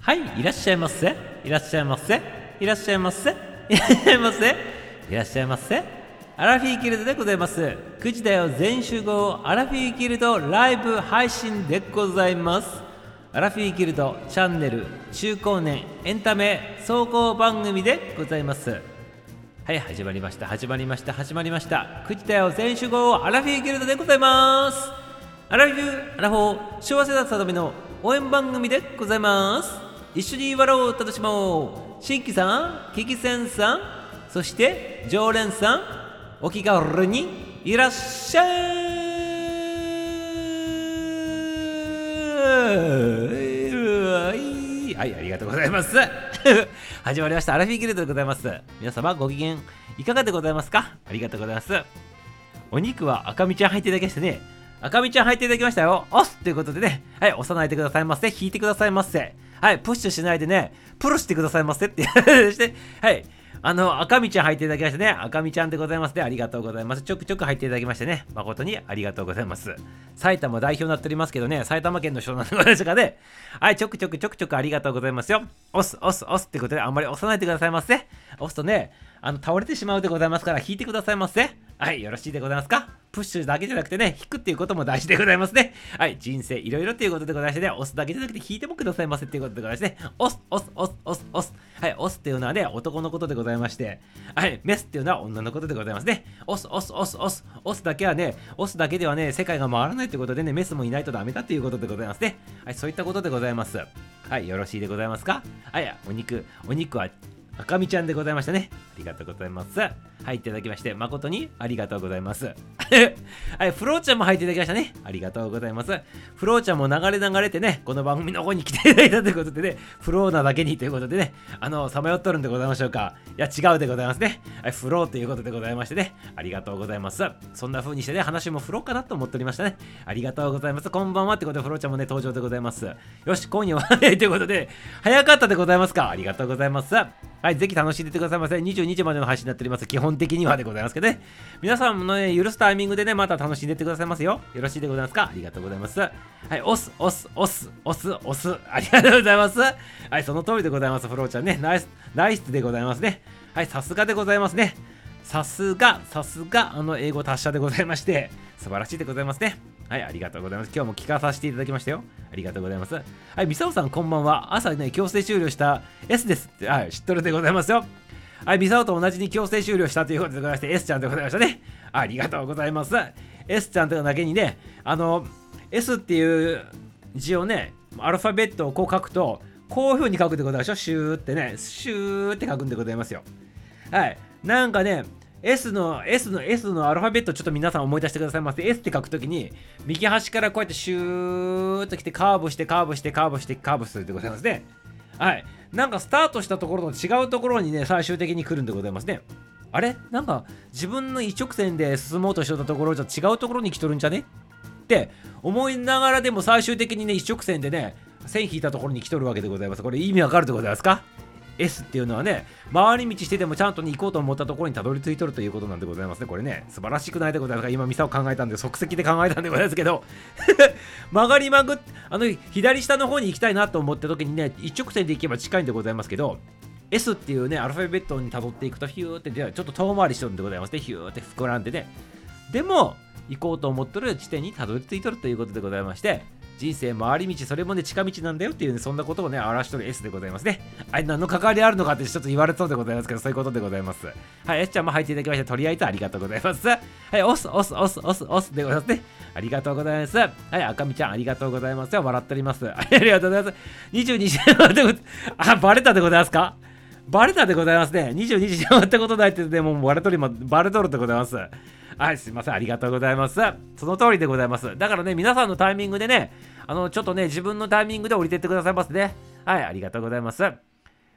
はいいらっしゃいませ。いらっしゃいませ。いらっしゃいませ。いらっしゃいませ。いらっしゃいませ。アラフィーギルドでございます。9時だよ全集合アラフィーギルドライブ配信でございます。アラフィーギルドチャンネル中高年エンタメ総合番組でございます。はい始まりました。始まりました。始まりました。9時だよ全集合アラフィーギルドでございます。アラフィーアラフォー幸せだったための応援番組でございます。一緒に笑おう楽しもう新規さんキキセンさんそして常連さんお気軽にいらっしゃい。はいありがとうございます。始まりました。アラフィーギルドでございます。皆様ご機嫌いかがでございますか？ありがとうございます。お肉は赤身ちゃん入っていただきましてね。赤身ちゃん入っていただきましたよ押すということでねはい押さないでくださいませ引いてくださいませはいプッシュしないでねプルしてくださいませってして はいあの、赤みちゃん入っていただきましてね、赤みちゃんでございますね。ありがとうございます。ちょくちょく入っていただきましてね、誠にありがとうございます。埼玉代表になっておりますけどね、埼玉県の人なんでございますかね。はい、ちょくちょくちょくちょくありがとうございますよ。押す、押す、押すってことで、あんまり押さないでくださいませ。押すとね、あの、倒れてしまうでございますから、引いてくださいませ。はい、よろしいでございますか？プッシュだけじゃなくてね、引くっていうことも大事でございますね。はい、人生いろいろっていうことでございましてね、押すだけじゃなくて引いてもくださいませっていうことでございましてね、押す、押す、押す、押す、押す。はい、押すっていうのはね、男のことでございまして、はい、メスっていうのは女のことでございますね。押す、押す、押す、押す、押すだけはね、押すだけではね、世界が回らないということでね、メスもいないとダメだっていうことでございますね。はい、そういったことでございます。はい、よろしいでございますか？はい、お肉、お肉は赤みちゃんでございましたね。ありがとうございます。入っていただきまして、誠にありがとうございます。はい、フローちゃんも入っていただきましたね。ありがとうございます。フローちゃんも流れ流れてね、この番組の方に来ていただいたということでね、フローなだけにということでね、あの、さまよっとるんでございましょうか。いや、違うでございますね。はい、フローということでございましてね、ありがとうございます。そんな風にしてね、話もフローかなと思っておりましたね。ありがとうございます。こんばんはってことで、フローちゃんもね、登場でございます。よし、今夜はということで、早かったでございますか？ありがとうございます。はい、ぜひ楽しんでてくださいませ。22時までの配信になっております。基本本的にはでございますけどね。皆さんのね、許すタイミングでね、また楽しんでってくださいますよ。よろしいでございますか？ありがとうございます。はい、押す、押す、押す、押す、押す。ありがとうございます。はい、その通りでございます。フローちゃんね。ナイス、ナイスでございますね。はい、さすがでございますね。さすが、さすが、あの英語達者でございまして、素晴らしいでございますね。はい、ありがとうございます。今日も聞かさせていただきましたよ。ありがとうございます。はい、みさおさん、こんばんは。朝ね、強制終了した S です、はい、知っとるでございますよ。はい、ミサオと同じに強制終了したということでございまして、S ちゃんでございましたね。ありがとうございます。S ちゃんというだけにね、あの、S っていう字をね、アルファベットをこう書くと、こういう風に書くでございましょう。シューってね、シューって書くんでございますよ。はい。なんかね、S の S の S のアルファベットちょっと皆さん思い出してくださいませ。S って書くときに右端からこうやってシューッと来てカーブしてカーブしてカーブしてカーブするでございますね。はい。なんかスタートしたところと違うところにね、最終的に来るんでございますね。あれ？なんか自分の一直線で進もうとしてたところじゃ違うところに来とるんじゃね？って思いながらでも最終的にね、一直線でね、線引いたところに来とるわけでございます。これ意味わかるでございますか？S っていうのはね、回り道してでもちゃんとに行こうと思ったところにたどり着いとるということなんでございますね。これね、素晴らしくないでございますか。今、ミサを考えたんで、即席で考えたんでございますけど、曲がりまぐっ、あの、左下の方に行きたいなと思った時にね、一直線で行けば近いんでございますけど、S っていうね、アルファベットにたどっていくと、ヒューって、ちょっと遠回りしてるんでございますね。ヒューって膨らんでね。でも、行こうと思ってる地点にたどり着いとるということでございまして、人生回り道、それもね、近道なんだよっていうね、そんなことをね、表しとる S でございますね。はい、何の関わりあるのかってちょっと言われそうでございますけど、そういうことでございます。はい、S ちゃんも入っていただきまして、とりあえずありがとうございます。はい、押す、押す、押す、押す、押すでございますね。ありがとうございます。はい、赤みちゃん、ありがとうございます。笑っております。ありがとうございます。22時であ、バレたでございますか？バレたでございますね。22時終わったことないってでもうバレとる、バレとるでございます。はい、すいません。ありがとうございます。その通りでございます。だからね、皆さんのタイミングでね、あの、ちょっとね、自分のタイミングで降りてってくださいますね。はい、ありがとうございます。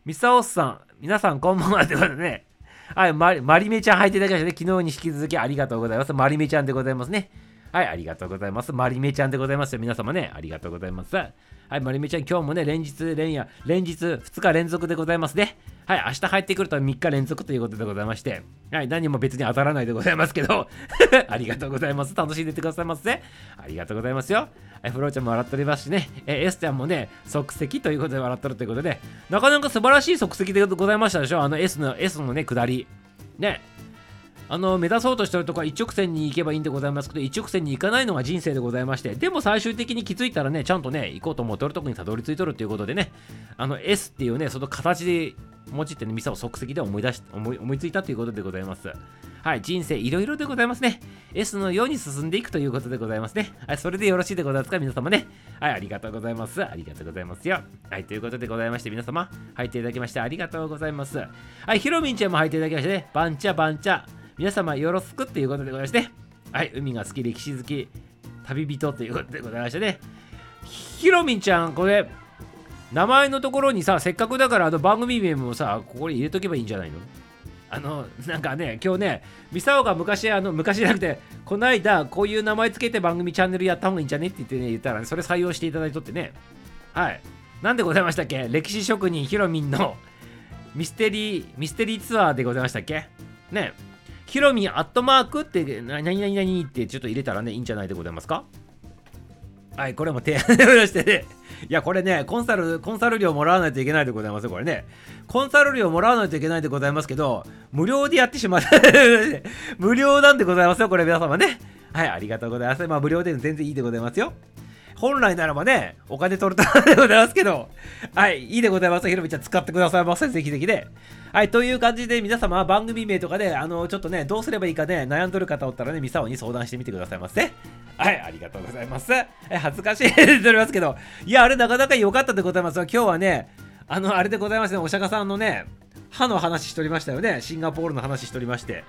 ミサオスさん、皆さんこんばんはってことでね。はい、ま、マリメちゃん入っていただきましてね、昨日に引き続きありがとうございます。マリメちゃんでございますね。はい、ありがとうございます。マリメちゃんでございますよ。皆様ね、ありがとうございます。はい、マリメちゃん、今日もね、連日、連夜、連日、2日連続でございますね。はい、明日入ってくると3日連続ということでございまして、はい、何も別に当たらないでございますけど、ありがとうございます。楽しんでてくださいませ。ありがとうございますよ。フローちゃんも笑っておりますしね、えー、S ちゃんもね、即席ということで笑っとるということで、なかなか素晴らしい即席でございましたでしょ、あの S の S のね、下り。ね。あの目指そうとしてるとこは一直線に行けばいいんでございますけど一直線に行かないのが人生でございましてでも最終的に気づいたらねちゃんとね行こうと思ってるとこにたどり着いとるということでねあの S っていうねその形で用いてねミサを即席で思い出し思い思いついたということでございます。はい人生いろいろでございますね。S のように進んでいくということでございますね。はいそれでよろしいでございますか皆様ね。はいありがとうございます。ありがとうございますよ。はいということでございまして皆様入っていただきましてありがとうございます。はいひろみんちゃんも入っていただきましてね。バンチャバンチャ。皆様よろしくっていうことでございましてはい海が好き歴史好き旅人ということでございましてね。ひろみんちゃんこれ名前のところにさせっかくだからあの番組名もさここに入れとけばいいんじゃないの？あのなんかね今日ねミサオが昔あの昔じゃなくてこの間こういう名前つけて番組チャンネルやった方がいいんじゃねって言ってね言ったら、ね、それ採用していただいとってね。はい。なんでございましたっけ？歴史職人ひろみんのミステリーミステリーツアーでございましたっけ？ね。ヒロミアットマークって何々何ってちょっと入れたらねいいんじゃないでございますか？はいこれも提案で してねいやこれねコンサルコンサル料もらわないといけないでございますよこれねコンサル料もらわないといけないでございますけど無料でやってしまう 無料なんでございますよこれ皆様ねはいありがとうございますまあ無料で全然いいでございますよ本来ならばね、お金取るためでございますけど、はい、いいでございます。ひろみちゃん使ってくださいませ。ぜひぜひね。はい、という感じで皆様番組名とかで、あの、ちょっとね、どうすればいいかね、悩んどる方おったらね、ミサオに相談してみてくださいませ。はい、ありがとうございます。え恥ずかしいでおりますけど、いや、あれなかなか良かったでございます今日はね、あの、あれでございますね、お釈迦さんのね、歯の話しとりましたよね。シンガポールの話しとりまして。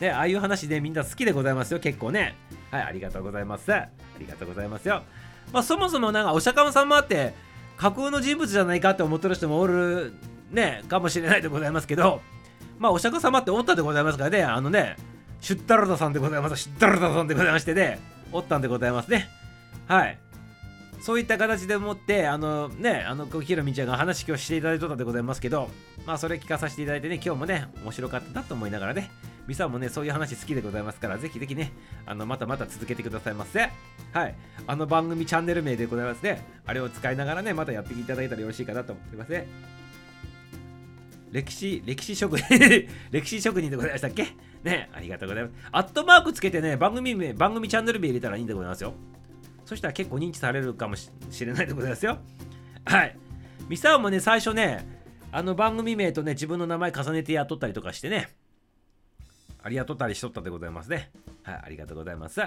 ね、ああいう話でみんな好きでございますよ、結構ね。はい、ありがとうございます。ありがとうございますよ。まあ、そもそもなんかお釈迦様って架空の人物じゃないかって思ってる人もおるねかもしれないでございますけどまあお釈迦様っておったでございますからねあのねシュッタルタさんでございますシュッタルタさんでございましてねおったんでございますねはいそういった形でもってあのねあのひろみちゃんが話今日していただいとったでございますけどまあそれ聞かさせていただいてね今日もね面白かったなと思いながらねミサもね、そういう話好きでございますから、ぜひぜひね、あの、またまた続けてくださいませ。はい。あの番組チャンネル名でございますね。あれを使いながらね、またやっていただいたらよろしいかなと思ってますね。歴史、歴史職人 歴史職人でございましたっけ？ね、ありがとうございます。アットマークつけてね、番組名、番組チャンネル名入れたらいいんでございますよ。そしたら結構認知されるかもしれないでございますよ。はい。ミサオもね、最初ね、あの番組名とね、自分の名前重ねてやっとったりとかしてね、ありがとったりしとったでございますね。はい、ありがとうございます。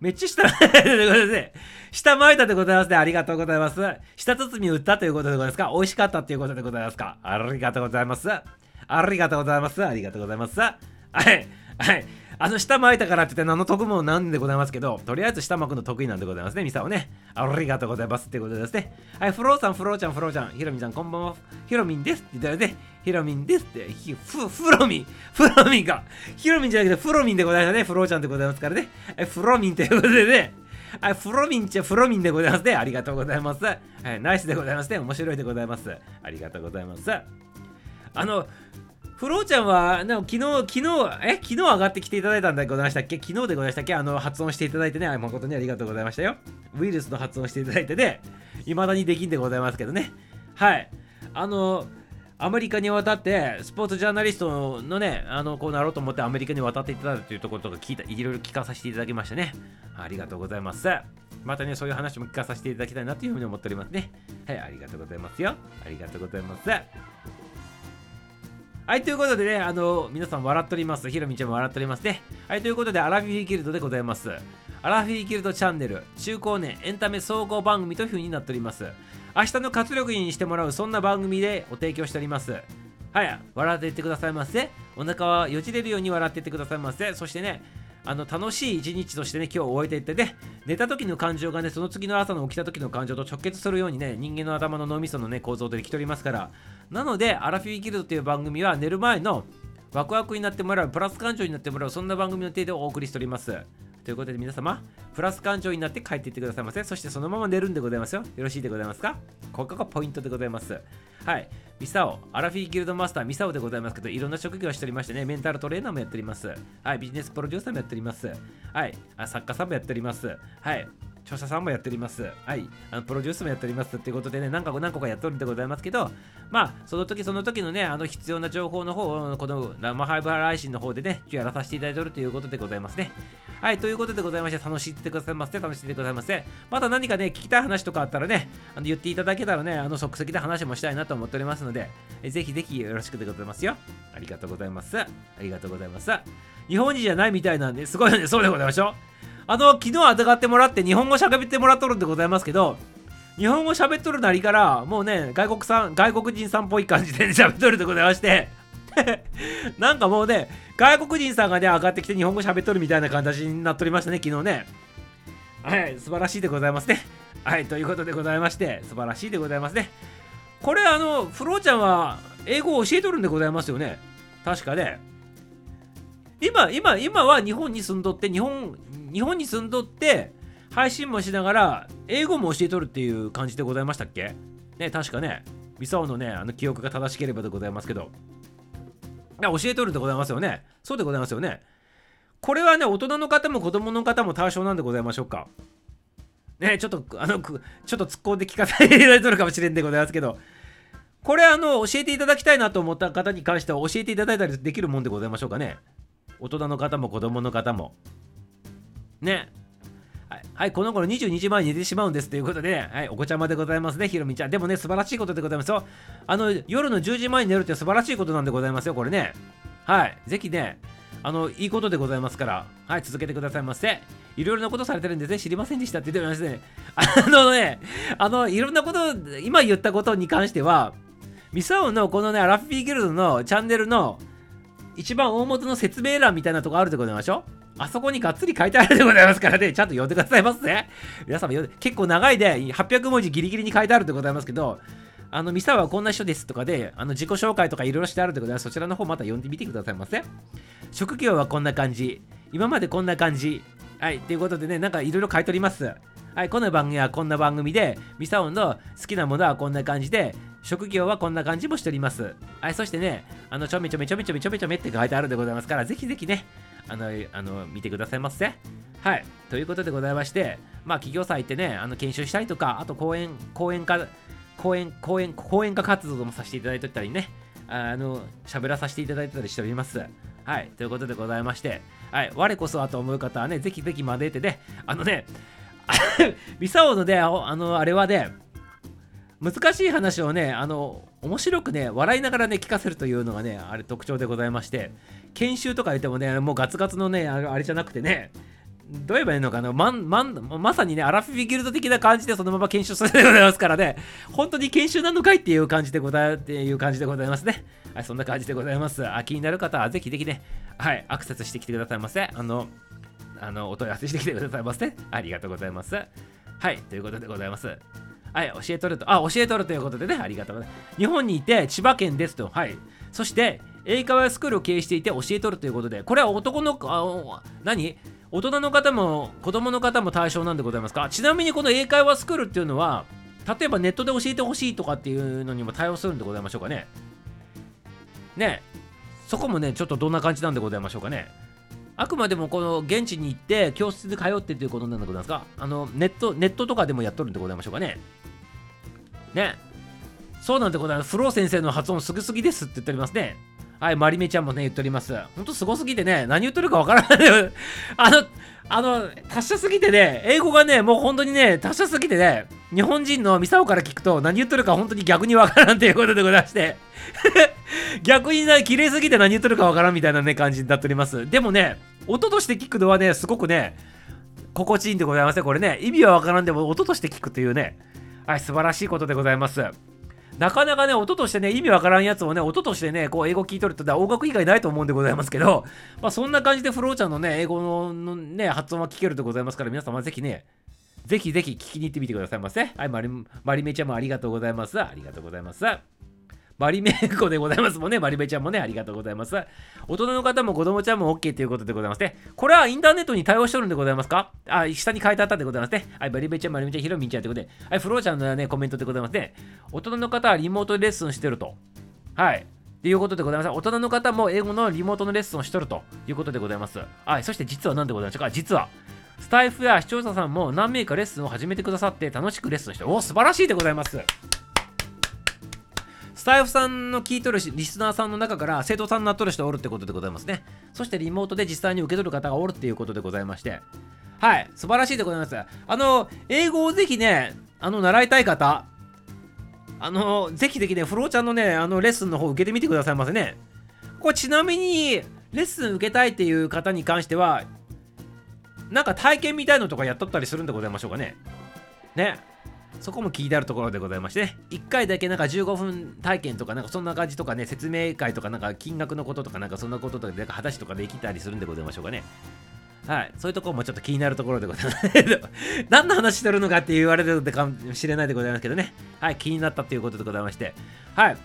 めっちゃ下、下巻いたでございますね。ありがとうございます。下包み売ったということでございますか？美味しかったということでございますか？ありがとうございます。ありがとうございます。ありがとうございます。はい。はい。あの下巻いたからって言って何の得もなんでございますけど、とりあえず下巻くの得意なんでございますね、ミサをね。ありがとうございますってことですね。はい、フローさん、フローちゃん、フローちゃん、ヒロミちゃん、こんばんは。ヒロミンですって言ったらね、ヒロミンですって、フ、フロミン、フロミンか。ヒロミンじゃなくてフロミンでございますね。フローちゃんでございますからね。フロミンということでね。はい、フロミンちゃフロミンでございますね。ありがとうございます。はい、ナイスでございますね。面白いでございます。ありがとうございます。あの、フローちゃんは、な昨日、昨日、え昨日上がってきていただいたんでございましたっけ？昨日でございましたっけ？あの、発音していただいてね、誠にありがとうございましたよ。ウイルスの発音していただいてね、未だにできんでございますけどね。はい。あの、アメリカに渡って、スポーツジャーナリストのね、あの、こうなろうと思ってアメリカに渡っていただいたというところとか聞いた、いろいろ聞かさせていただきましたね。ありがとうございます。またね、そういう話も聞かさせていただきたいなというふうに思っておりますね。はい、ありがとうございますよ。ありがとうございます。はい、ということでね、あの、皆さん笑っております。ひろみちゃんも笑っておりますね。はい、ということで、アラフィフギルドでございます。アラフィフギルドチャンネル、中高年エンタメ総合番組という風になっております。明日の活力にしてもらう、そんな番組でお提供しております。はい、笑っていってくださいませ。お腹はよじれるように笑っていってくださいませ。そしてね、あの楽しい一日としてね、今日終えていってね、寝た時の感情がね、その次の朝の起きた時の感情と直結するようにね、人間の頭の脳みそのね、構造でできておりますから、なので、アラフィーギルドという番組は寝る前のワクワクになってもらう、プラス感情になってもらう、そんな番組の程度をお送りしております。ということで皆様、プラス感情になって帰っていってくださいませ。そしてそのまま寝るんでございますよ。よろしいでございますか？ここがポイントでございます。はい。ミサオ、アラフィーギルドマスター、ミサオでございますけど、いろんな職業をしておりましてね、メンタルトレーナーもやっております。はい。ビジネスプロデューサーもやっております。はい。あ作家さんもやっております。はい。著者さんもやっております。はい。あのプロデュースもやっております。っていうことでね、何個何個かやっておるんでございますけど、まあ、その時その時のね、あの必要な情報の方を、この生配信の方でね、やらさせていただいておるということでございますね。はい、ということでございまして、楽しんでくださいませ。楽しんでくださいませ。また何かね、聞きたい話とかあったらね、あの言っていただけたらね、あの即席で話もしたいなと思っておりますので、えぜひぜひよろしくでございますよ。ありがとうございます。ありがとうございます。日本人じゃないみたいなんで、すごいね、そうでございましょう。あの、昨日あたがってもらって日本語喋ってもらっとるんでございますけど、日本語喋っとるなりから、もうね、外国さん、外国人さんっぽい感じで、ね、喋っとるでございまして、なんかもうね、外国人さんがね、上がってきて日本語喋っとるみたいな形になっておりましたね、昨日ね。はい、素晴らしいでございますね。はい、ということでございまして、素晴らしいでございますね。これ、あの、フローちゃんは英語を教えとるんでございますよね。確かね。今、今、今は日本に住んどって、日本、日本に住んどって配信もしながら英語も教えとるっていう感じでございましたっけ？ね確かね。ミサオのねあの記憶が正しければでございますけど。教えとるでございますよね。そうでございますよね。これはね大人の方も子供の方も対象なんでございましょうか。ねちょっとあのちょっと突っ込んで聞かせていただいてるかもしれんでございますけど。これあの教えていただきたいなと思った方に関しては教えていただいたりできるもんでございましょうかね。大人の方も子供の方もね。はい、はい、この頃22時前に寝てしまうんですということで、はい、お子ちゃまでございますね、ひろみちゃん。でもね、素晴らしいことでございますよ。あの、夜の10時前に寝るって素晴らしいことなんでございますよ、これね。はい、ぜひね、あの、いいことでございますから、はい、続けてくださいませ。いろいろなことされてるんでね、知りませんでしたって言っておりますね。あのね、あの、いろんなこと、今言ったことに関しては、ミサオのこのね、アラフィーギルドのチャンネルの一番大元の説明欄みたいなとこあるでございましょあそこにがっつり書いてあるでございますからね、ちゃんと読んでくださいますね。皆様読んで、結構長いで、800文字ギリギリに書いてあるでございますけど、あの、ミサはこんな人ですとかで、あの、自己紹介とかいろいろしてあるでございます。そちらの方また読んでみてくださいませ。職業はこんな感じ。今までこんな感じ。はい、ということでね、なんかいろいろ書いております。はい、この番組はこんな番組で、ミサオンの好きなものはこんな感じで、職業はこんな感じもしております。はい、そしてね、あの、ちょめちょめちょめちょめちょめちょめって書いてあるんでございますから、ぜひぜひね、あの、あの見てくださいませ。はい。ということでございまして、まあ、企業祭ってね、あの研修したりとか、あと講演、講演家、講演、講演、講演家活動もさせていただいてたりね、あの、喋らさせていただいてたりしております。はい。ということでございまして、はい。我こそはと思う方はね、ぜひぜひまでてね、あのね、ビサオのね、あの、あれはね、難しい話をね、あの、面白くね、笑いながらね、聞かせるというのがね、あれ特徴でございまして、研修とか言ってもね、もうガツガツのね、あれじゃなくてね、どう言えばいいのかな、まんまんまさにね、アラフィフギルド的な感じでそのまま研修するでございますからね、本当に研修なのかいっていう感じでござっていう感じでございますね。はい、そんな感じでございます。あ気になる方はぜひぜひね、はい、アクセスしてきてくださいませ。あの、あのお問い合わせしてきてくださいませ。ありがとうございます。はい、ということでございます。はい、教えとると、あ、教えとるということでね、ありがとうございます。日本にいて、千葉県ですと、はい。そして、英会話スクールを経営していて教えとるということで、これは男の、あ何？大人の方も子供の方も対象なんでございますか？ちなみにこの英会話スクールっていうのは、例えばネットで教えてほしいとかっていうのにも対応するんでございましょうかね。ねそこもね、ちょっとどんな感じなんでございましょうかね。あくまでもこの現地に行って教室で通ってということなんでございますか？あのネット、ネットとかでもやっとるんでございましょうかね。ね。そうなんでございます。フロー先生の発音すぐすぎですって言っておりますね。はい、まりめちゃんもね、言っております。ほんとすごすぎてね、何言ってるかわからない。あの、あの、達者すぎてね、英語がね、もう本当にね、達者すぎてね、日本人のミサオから聞くと何言ってるか本当に逆にわからんっていうことでございまして。逆にね、綺麗すぎて何言ってるかわからんみたいなね、感じになっております。でもね、音として聞くのはね、すごくね、心地いいんでございますね、これね。意味はわからんでも音として聞くというね。はい、素晴らしいことでございます。なかなかね、音としてね、意味わからんやつをね、音としてね、こう、英語聞いとるって音楽以外ないと思うんでございますけど、まあ、そんな感じでフローちゃんのね、英語ののね、発音は聞けるでございますから、皆様ぜひね、ぜひぜひ聞きに行ってみてくださいませ。はい、マリマリメちゃんもありがとうございます。ありがとうございます。バリメイコでございますもんね。バリメちゃんもね、ありがとうございます。大人の方も子供ちゃんも OK ということでございますね。これはインターネットに対応してるんでございますか？あ、下に書いてあったんでございますね。はい、バリメちゃん、バリメちゃん、ヒロミンちゃんということで、はい、フローちゃんのね、コメントでございますね。大人の方はリモートレッスンしてると。はい。ということでございます。大人の方も英語のリモートのレッスンをしとるということでございます。はい、そして実は何でございましょうか？実は、スタイフや視聴者さんも何名かレッスンを始めてくださって楽しくレッスンしておお素晴らしいでございます。スタイフさんの聞いとるしリスナーさんの中から生徒さんになっとる人おるってことでございますね。そしてリモートで実際に受け取る方がおるっていうことでございまして。はい、素晴らしいでございます。あの、英語をぜひね、あの、習いたい方、あの、ぜひぜひね、フローちゃんのね、あの、レッスンの方受けてみてくださいませね。これちなみに、レッスン受けたいっていう方に関しては、なんか体験みたいのとかやっとったりするんでございましょうかね。ね。そこも気になるところでございましてね、1回だけなんか15分体験とか、なんかそんな感じとかね、説明会とか、なんか金額のこととか、なんかそんなこととか、なんか話とかできたりするんでございましょうかね。はい、そういうところもちょっと気になるところでございます。何の話してるのかって言われるかもしれないでございますけどね。はい、気になったということでございまして。はい、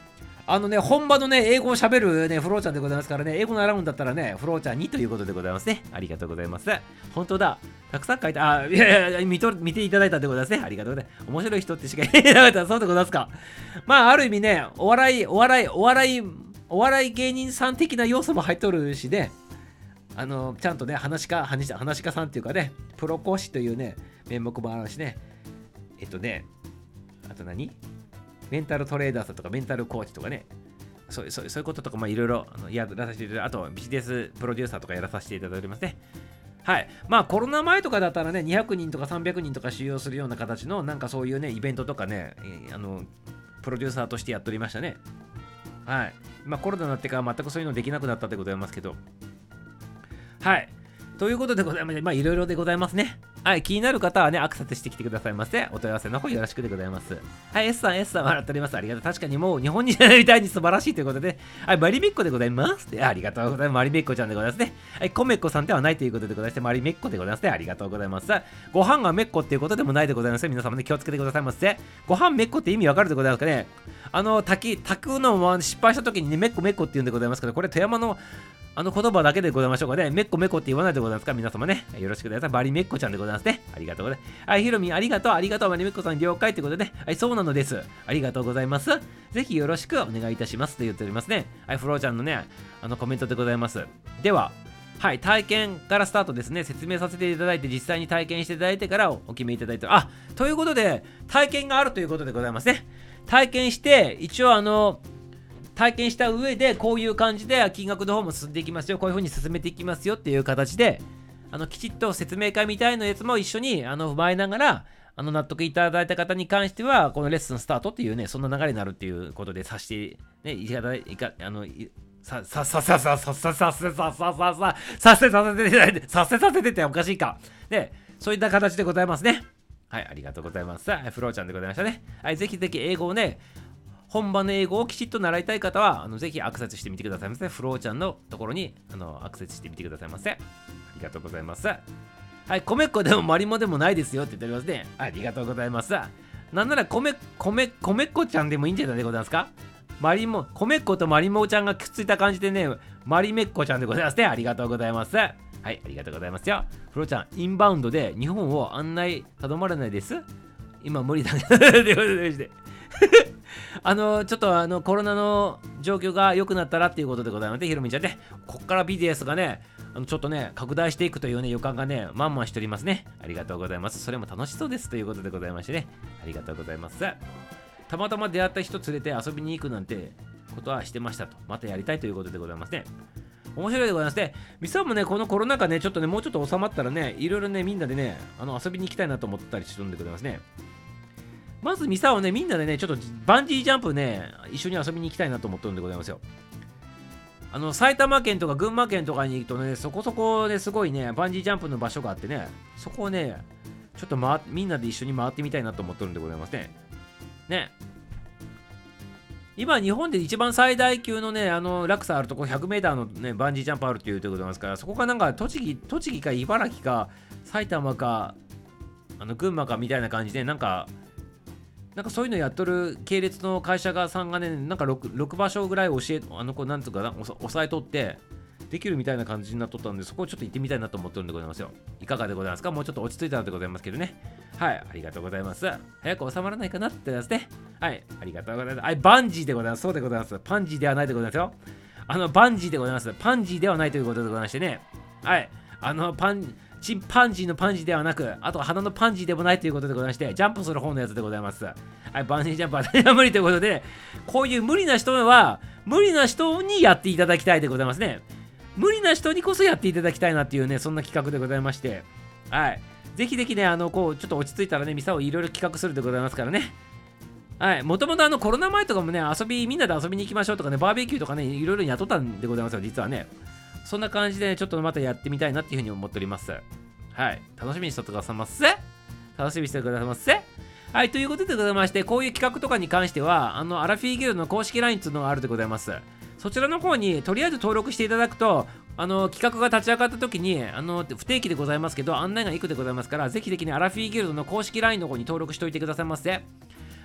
あのね、本場のね、英語を喋るね、フローちゃんでございますからね、英語習うんだったらね、フローちゃんにということでございますね。ありがとうございます。本当だ。たくさん書いて、あ、いやいや見と見ていただいたでございますね。ありがとうございます。面白い人ってしか言えなかった。そうでございますか。まあ、ある意味ね、お笑い、お笑い、お笑い、お笑い芸人さん的な要素も入っとるしね、あの、ちゃんとね、話家、話か話家さんっていうかね、プロ講師というね、面目もあるしね、えっとね、あと何？メンタルトレーダーさんとかメンタルコーチとかね、そうそういうこととか、まあ、いろいろやらさせていただいて、あとビジネスプロデューサーとかやらさせていただいてますね。はい。まあコロナ前とかだったらね、200人とか300人とか収容するような形の、なんかそういうね、イベントとかね、あの、プロデューサーとしてやっておりましたね。はい。まあコロナになってから全くそういうのできなくなったでございますけど。はい。ということでございまして、まあいろいろでございますね。はい、気になる方はね、アクセスしてきてくださいませ。お問い合わせの方よろしくでございます。はい、S さん、S さん笑っております。ありがとう。確かにもう日本人みたいに素晴らしいということで、はい、マリメッコでございます。ありがとうございます。マリメッコちゃんでございますね。はい、コメッコさんではないということでございまして、マリメッコでございますね。ありがとうございます。ご飯がメッコっていうことでもないでございます。皆様ね、気をつけてくださいませ。ご飯メッコって意味わかるでございますかねあの、炊き、炊くのも失敗した時にね、メッコメッコって言うんでございますけど、これ富山のあの言葉だけでございましょうかね。めっこめこって言わないでございますか？皆様ね。よろしくください。バリメッコちゃんでございますね。ありがとうございます。はい、ヒロミありがとう、ありがとう、バリメッコさん了解ということでね。はい、そうなのです。ありがとうございます。ぜひよろしくお願いいたしますと言っておりますね。はい、フローちゃんのね、あのコメントでございます。では、はい、体験からスタートですね。説明させていただいて、実際に体験していただいてからお決めいただいて、あ、ということで、体験があるということでございますね。体験して、一応あの、体験した上でこういう感じで金額の方も進んでいきますよ。こういう風に進めていきますよっていう形であのきちっと説明会みたいなやつも一緒にあの踏まえながらあの納得いただいた方に関してはこのレッスンスタートっていうねそんな流れになるっていうことでさして、ね、いただいかあのささささささささささささささせさせていただいてさせさせてっておかしいか。でそういった形でございますね。はいありがとうございます。フローちゃんでございましたね。はいぜひぜひ英語をね本場の英語をきちっと習いたい方は、あのぜひアクセスしてみてくださいませ。フローちゃんのところにあのアクセスしてみてくださいませ。ありがとうございます。はい、米粉でもマリモでもないですよって言っておりますね。ありがとうございます。なんなら米、米、米粉ちゃんでもいいんじゃないでございますか？マリモ、米粉とマリモちゃんがくっついた感じでね、マリメッコちゃんでございますね。ありがとうございます。はい、ありがとうございますよ。フローちゃん、インバウンドで日本を案内頼まれないです？今無理だね。ということで。あの、ちょっとあの、コロナの状況が良くなったらっていうことでございますね、ひろみちゃんね。こっからビジネスがね、あのちょっとね、拡大していくというね、予感がね、まんまんしておりますね。ありがとうございます。それも楽しそうですということでございましてね。ありがとうございます。たまたま出会った人連れて遊びに行くなんてことはしてましたと。またやりたいということでございますね。面白いでございますね。ミサもね、このコロナ禍ね、ちょっとね、もうちょっと収まったらね、いろいろね、みんなでね、あの遊びに行きたいなと思ったりするんでございますね。まずミサをね、みんなでね、ちょっとバンジージャンプね、一緒に遊びに行きたいなと思ってるんでございますよ。あの、埼玉県とか群馬県とかに行くとね、そこそこですごいね、バンジージャンプの場所があってね、そこをね、ちょっと、ま、みんなで一緒に回ってみたいなと思ってるんでございますね。ね。今、日本で一番最大級のね、あの、落差あるとこ 100m のね、バンジージャンプあるっていうところでございますから、そこがなんか、栃木、栃木か茨城か、埼玉か、あの、群馬かみたいな感じで、なんか、なんかそういうのやっとる系列の会社がさんがね、なんか 6, 6場所ぐらい教え、あの子、なんとかな、押さえとって、できるみたいな感じになっとったんで、そこをちょっと行ってみたいなと思ってるんでございますよ。いかがでございますか？もうちょっと落ち着いたらでございますけどね。はい、ありがとうございます。早く収まらないかなってやつね。はい、ありがとうございます。はい、バンジーでございます。そうでございます。パンジーではないでございますよ。あの、バンジーでございます。パンジーではないということでございましてね。はい、あの、パン、チンパンジーのパンジーではなく、あと鼻のパンジーでもないということでございまして、ジャンプする方のやつでございます。はい、バンジージャンプは無理ということで、こういう無理な人は、無理な人にやっていただきたいでございますね。無理な人にこそやっていただきたいなっていうね、そんな企画でございまして、はい。ぜひぜひね、あの、こう、ちょっと落ち着いたらね、ミサをいろいろ企画するでございますからね。はい。もともとあの、コロナ前とかもね、遊び、みんなで遊びに行きましょうとかね、バーベキューとかね、いろいろ雇ったんでございますよ、実はね。そんな感じで、ね、ちょっとまたやってみたいなっていうふうに思っております。はい。楽しみにしとってくださいませ。楽しみにしてくださいませ。はい。ということでございまして、こういう企画とかに関しては、あの、アラフィーギルドの公式 LINE っていうのがあるでございます。そちらの方にとりあえず登録していただくと、あの企画が立ち上がった時にあの不定期でございますけど案内がいくでございますからぜひぜひねアラフィーギルドの公式 LINE の方に登録しておいてくださいませ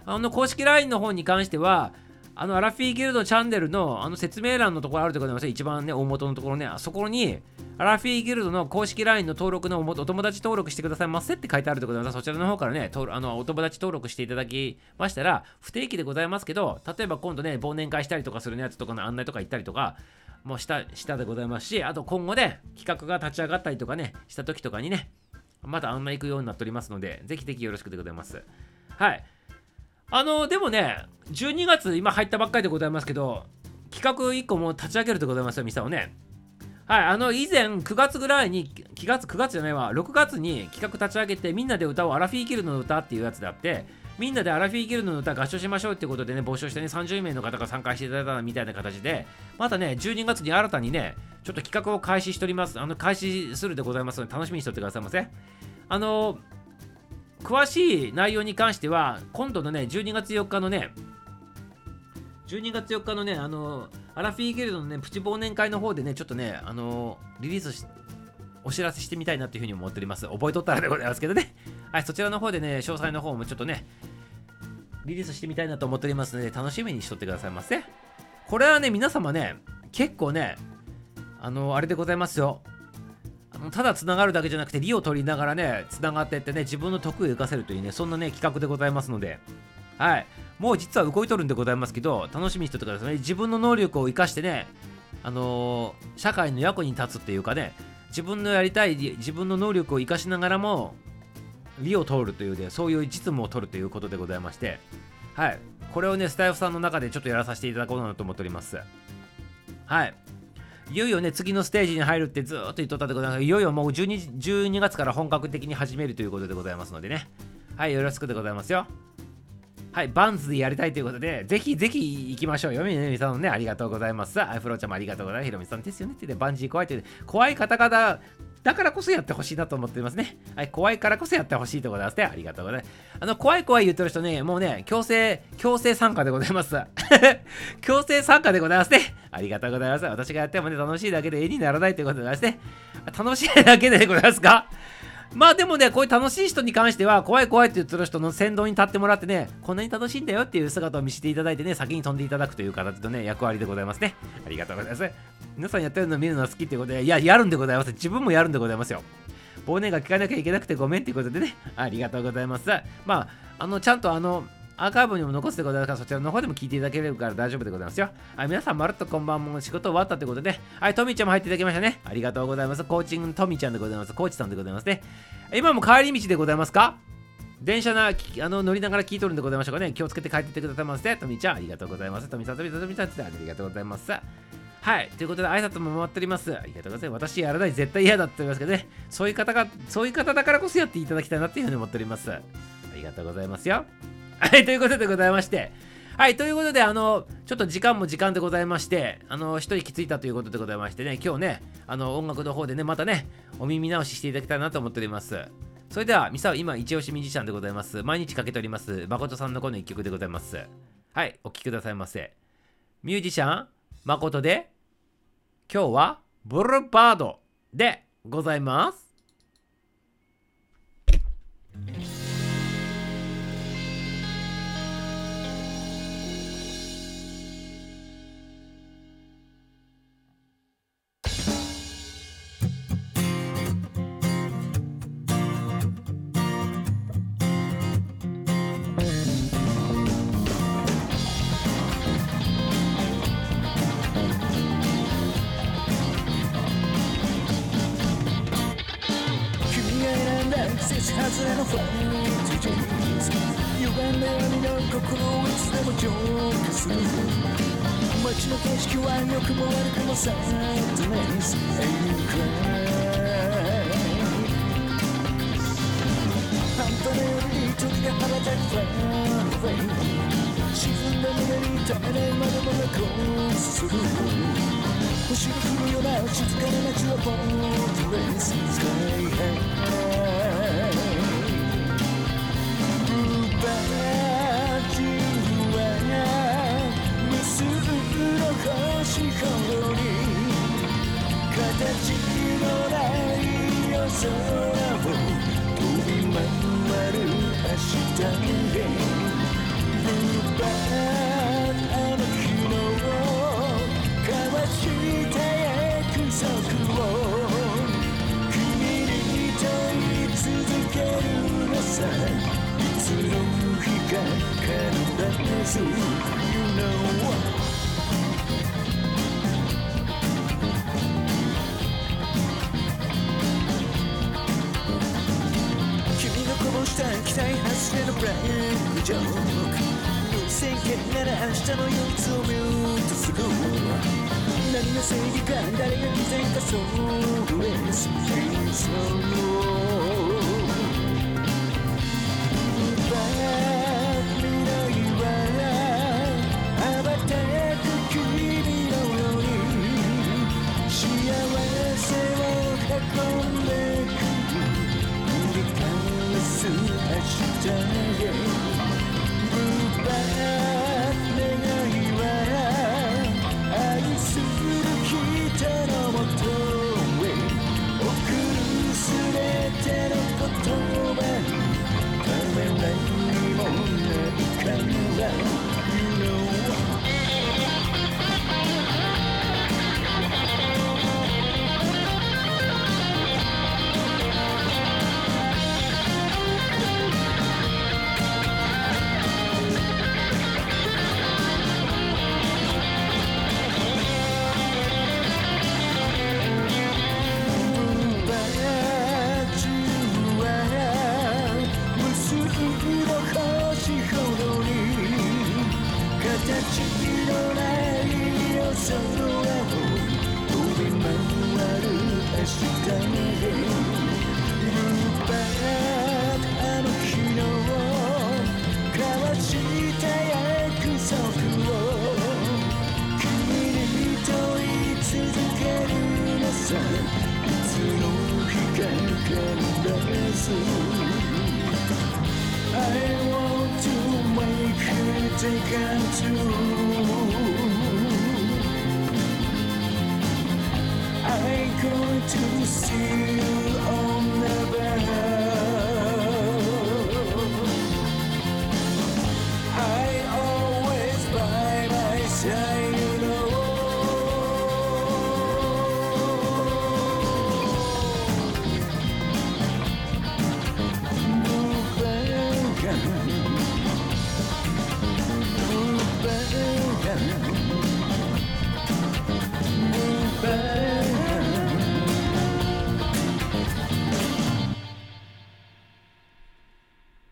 あの公式 LINE の方に関してはあのアラフィーギルドチャンネルのあの説明欄のところあるでございます一番ね大元のところねあそこにアラフィーギルドの公式 LINE の登録のお友達登録してくださいませって書いてあるでございますそちらの方からねあのお友達登録していただきましたら不定期でございますけど例えば今度ね忘年会したりとかするやつとかの案内とか行ったりとかもした、したでございますし、あと今後ね、企画が立ち上がったりとかね、した時とかにね、また案内行くようになっておりますので、ぜひぜひよろしくでございます。はい。あの、でもね、12月、今入ったばっかりでございますけど、企画1個も立ち上げるでございますよ、ミサをね。はい、あの、以前、9月ぐらいに、9月、9月じゃないわ、6月に企画立ち上げて、みんなで歌おう、アラフィーキルの歌っていうやつであって、みんなでアラフィーギルドの歌合唱しましょうってことでね、募集してね、30名の方が参加していただいたみたいな形で、またね、12月に新たにね、ちょっと企画を開始しております。あの、開始するでございますので、楽しみにしておいてくださいませ。あの、詳しい内容に関しては、今度のね、12月4日のね、12月4日のね、あの、アラフィーギルドのね、プチ忘年会の方でね、ちょっとね、あの、リリースしお知らせしてみたいなっていうふうに思っております。覚えとったらでございますけどね。はい、そちらの方でね、詳細の方もちょっとね、リリースしてみたいなと思っておりますので、楽しみにしとってくださいませ。これはね、皆様ね、結構ね、あの、あれでございますよ。ただつながるだけじゃなくて、利を取りながらね、つながっていってね、自分の得意を生かせるというね、そんなね、企画でございますので、はい。もう実は動いとるんでございますけど、楽しみにしとってくださいね。自分の能力を生かしてね、あのー、社会の役に立つっていうかね、自分のやりたい、自分の能力を生かしながらも、利を取るというで、そういう実務を取るということでございまして、はい。これをね、スタイフさんの中でちょっとやらさせていただこうかなと思っております。はい。いよいよね、次のステージに入るってずっと言っとったでございます。いよいよもう 12, 12月から本格的に始めるということでございますのでね。はい、よろしくでございますよ。はい、バンズでやりたいということで、ぜひぜひ行きましょうよ。みねみさんね、ありがとうございます。アイフローちゃんもありがとうございます。ひろみさんですよねって言って、バンジー怖いって、怖い方々だからこそやってほしいなと思っていますね。はい、怖いからこそやってほしいとございますね。ありがとうございます。あの、怖い怖い言ってる人ね、もうね、強制、強制参加でございます。強制参加でございますね。ありがとうございます。私がやってもね、楽しいだけで絵にならないということでございますね。楽しいだけでございますか？まあでもね、こういう楽しい人に関しては、怖い怖いって言ってる人の先導に立ってもらってね、こんなに楽しいんだよっていう姿を見せていただいてね、先に飛んでいただくという形のね、役割でございますね。ありがとうございます。皆さんやってるの見るのは好きってことで、いや、やるんでございます。自分もやるんでございますよ。忘年が聞かなきゃいけなくてごめんっていうことでね、ありがとうございます。まあ、あの、ちゃんとあの、アーカイブにも残すでございますから、そちらの方でも聞いていただければから大丈夫でございますよ。はい、皆さん、まるっとこんばんも仕事終わったということで、はい、トミーちゃんも入っていただきましたね。ありがとうございます。コーチングトミーちゃんでございます。コーチさんでございますね。今も帰り道でございますか？電車なあの乗りながら聞いとるんでございましょうかね。気をつけて帰っていってくださいませ。トミーちゃん、ありがとうございます。トミーさん、トミーさん、トミーさん、ありがとうございます。はい。ということで、挨拶も回っております。ありがとうございます。私やらない、絶対嫌だって言いますけどね。そういう方が、そういう方だからこそやっていただきたいなっていうふうに思っております。ありがとうございますよ。はい、ということでございまして。はい、ということで、あの、ちょっと時間も時間でございまして、あの、一息ついたということでございましてね、今日ね、あの、音楽の方でね、またね、お耳直ししていただきたいなと思っております。それでは、ミサオ、今、一押しミュージシャンでございます。毎日かけております、誠さんのこの一曲でございます。はい、お聴きくださいませ。ミュージシャン、誠で、今日は、ブルーバードでございます。れのブラックジョーク無線圏なら明日の憂鬱をミュートする何の正義か誰が偽善かそうです I'm going to see you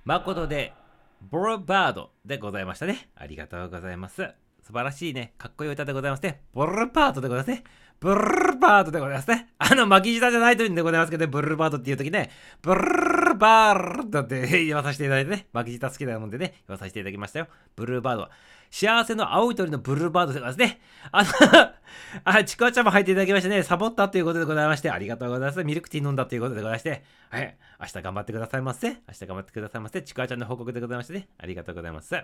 誠で、ボロバードでございましたね。ありがとうございます。素晴らしいね、かっこいい歌でございますね。ボルバードでございますね。ブルーバードでございますね。あの、巻き舌じゃないというんでございますけど、ブルーバードっていう時ね、ブルバードって 言わさせていただいてね、巻き舌好きなもんでね、言わさせていただきましたよ。ブルーバードは。幸せの青い鳥のブルーバードでございますね。あのあ、ちくわちゃんも入っていただきましてね、サボったということでございまして、ありがとうございます。ミルクティー飲んだということでございまして、はい、明日頑張ってくださいませ。明日頑張ってくださいませ。ちくわちゃんの報告でございましてね、ありがとうございます。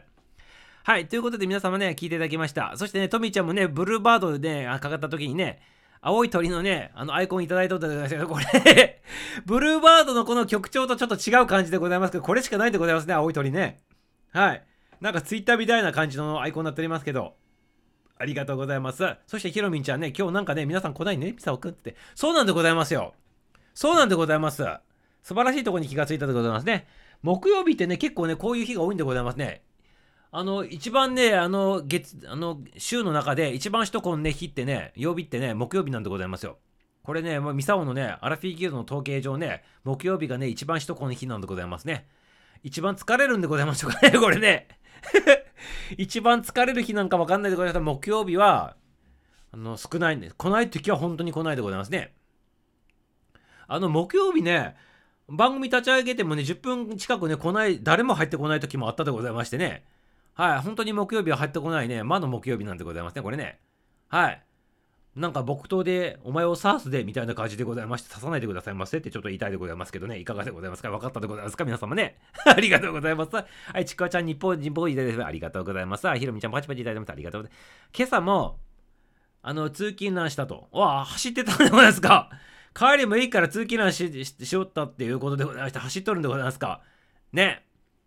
はい、ということで皆様ね、聞いていただきました。そしてね、トミーちゃんもね、ブルーバードでね、かかった時にね、青い鳥のね、あのアイコンいただいとったでございますけど、これ ブルーバードのこの曲調とちょっと違う感じでございますけど、これしかないでございますね、青い鳥ね。はい。なんかツイッターみたいな感じのアイコンになっておりますけど、ありがとうございます。そしてヒロミンちゃんね、今日なんかね、皆さん来ないね、ピサオくんって。そうなんでございますよ。そうなんでございます。素晴らしいとこに気がついたでございますね。木曜日ってね、結構ね、こういう日が多いんでございますね。あの、一番ね、あの、月、あの、週の中で一番首都高のね、日ってね、曜日ってね、木曜日なんでございますよ。これね、ミサオのね、アラフィーギルドの統計上ね、木曜日がね、一番人この日なんでございますね。一番疲れるんでございましょうかね、これね。一番疲れる日なんかわかんないでございます木曜日は、あの、少ないんで。来ない時は本当に来ないでございますね。あの、木曜日ね、番組立ち上げてもね、10分近くね、来ない、誰も入ってこない時もあったでございましてね。はい、本当に木曜日は入ってこないね、魔の木曜日なんでございますね、これね。はい。なんか木刀でお前を刺すでみたいな感じでございまして、刺さないでくださいませってちょっと言いたいでございますけどね、いかがでございますか？分かったでございますか皆様ね。ありがとうございます。はい、ちくわちゃん、日本人ボーイいただいてありがとうございます。ひろみちゃん、パチパチいただいてます。ありがとうございます。今朝も、あの、通勤ランしたと。わあ、走ってたんでございますか？帰りもいいから通勤ランしししよったっていうことでございまして、走っとるんでございますか？ね。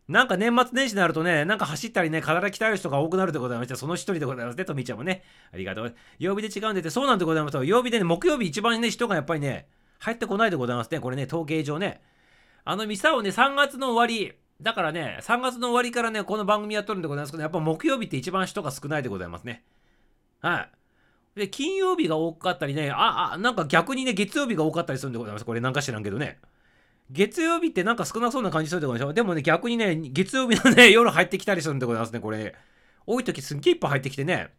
なんか年末年始になるとね、なんか走ったりね、体鍛える人が多くなるでございまして、その一人でございますね、とみちゃんもね。ありがとう。曜日で違うんでて、そうなんでございます曜日でね、木曜日一番ね、人がやっぱりね、入ってこないでございますね。これね、統計上ね。あの、ミサをね、3月の終わり、だからね、3月の終わりからね、この番組やっとるんでございますけど、やっぱ木曜日って一番人が少ないでございますね。はい。で、金曜日が多かったりね、あ、あ、なんか逆にね、月曜日が多かったりするんでございます。これなんか知らんけどね。月曜日ってなんか少なそうな感じするでございますでもね、逆にね、月曜日のね、夜入ってきたりするんでございますね、これ、多い時すっげえいっぱい入ってきてね、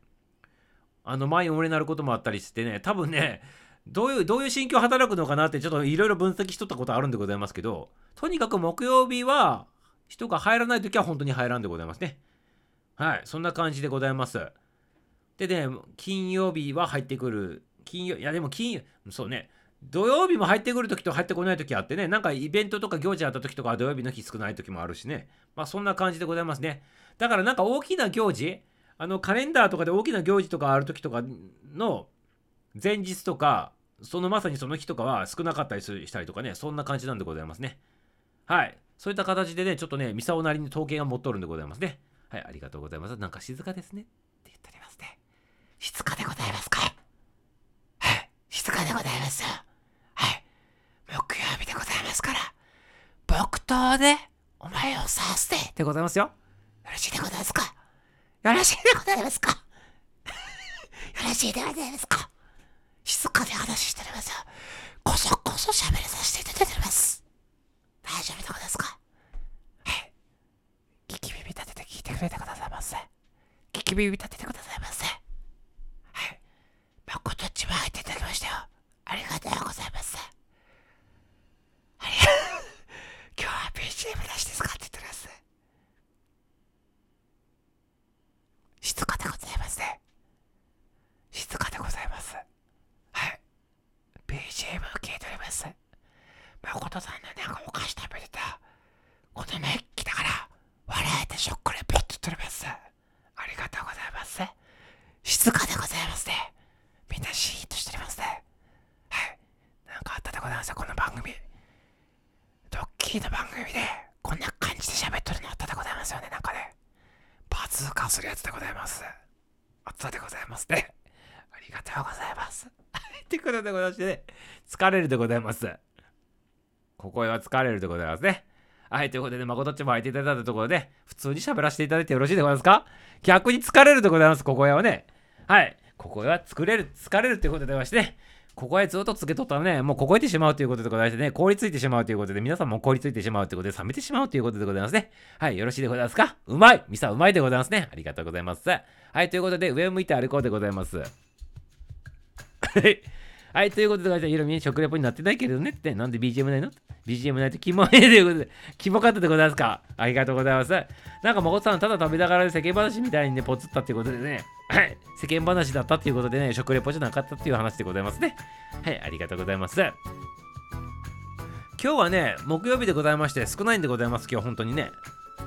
あの、前に俺になることもあったりしてね、多分ね、どういう、どういう心境働くのかなってちょっといろいろ分析しとったことあるんでございますけど、とにかく木曜日は人が入らない時は本当に入らんでございますね。はい、そんな感じでございます。でね、金曜日は入ってくる。金曜、いやでも金曜、そうね、土曜日も入ってくる時と入ってこない時あってね、なんかイベントとか行事あった時とか土曜日の日少ない時もあるしね。まあそんな感じでございますね。だからなんか大きな行事、あのカレンダーとかで大きな行事とかある時とかの前日とか、そのまさにその日とかは少なかったりしたりとかね、そんな感じなんでございますね。はい。そういった形でね、ちょっとね、ミサオなりに統計が持っとるんでございますね。はい、ありがとうございます。なんか静かですね。って言っておりますね。静かでございますかはい、静かでございます。はい。木曜日でございますから、木刀でお前を刺すででございますよ。よろしいでございますか？よろしいでございますか？よろしいでございますか？静かで話しておりますよ。こそこそ喋りさせていただいております。大丈夫でございますか？はい。聞き耳立てて聞いてくれてくださいませ。聞き耳立ててくださいませ。はい。誠っちも入っていただきましたよ。ありがとうございます。ありが今日は BGM なしですかって言っております。静かでございますね。静かでございます。はい。BGM を聞いております。誠さんのなんかお菓子食べてた。このメッキだから、笑えてショックレポット取ります。ありがとうございます。静かでございますね。みんなシーンとしておりますね。はい。なんかあったでございますよ、この番組。ドッキリの番組で、こんな感じで喋っとるのあったでございますよね、なんかね。バズーカするやつでございます。あったでございますね。ありがとうございます。ってことでございましてね、疲れるでございます。ここへは疲れるでございますね。はい、ということで、誠っちも入っていただいたところで、普通に喋らせていただいてよろしいでございますか？逆に疲れるでございます、ここへはね。はい。ここへは作れる、疲れるということでございましてね、ここへずっとつけとったらね、もう凍えてしまうということでございましてね、凍りついてしまうということで、皆さんも凍りついてしまうということで、冷めてしまうということでございますね。はい、よろしいでございますか？うまいミサうまいでございますね。ありがとうございます。はい、ということで、上を向いて歩こうでございます。はい。はい、ということで、ヒロミに食レポになってないけどねって、なんで BGM ないの ?BGM ないとキモいということで、キモかったでございますか？ありがとうございます。なんか、誠さん、ただ食べながら世間話みたいにね、ポツったっていうことでね、はい、世間話だったっていうことでね、食レポじゃなかったっていう話でございますね。はい、ありがとうございます。今日はね、木曜日でございまして、少ないんでございます、今日本当にね。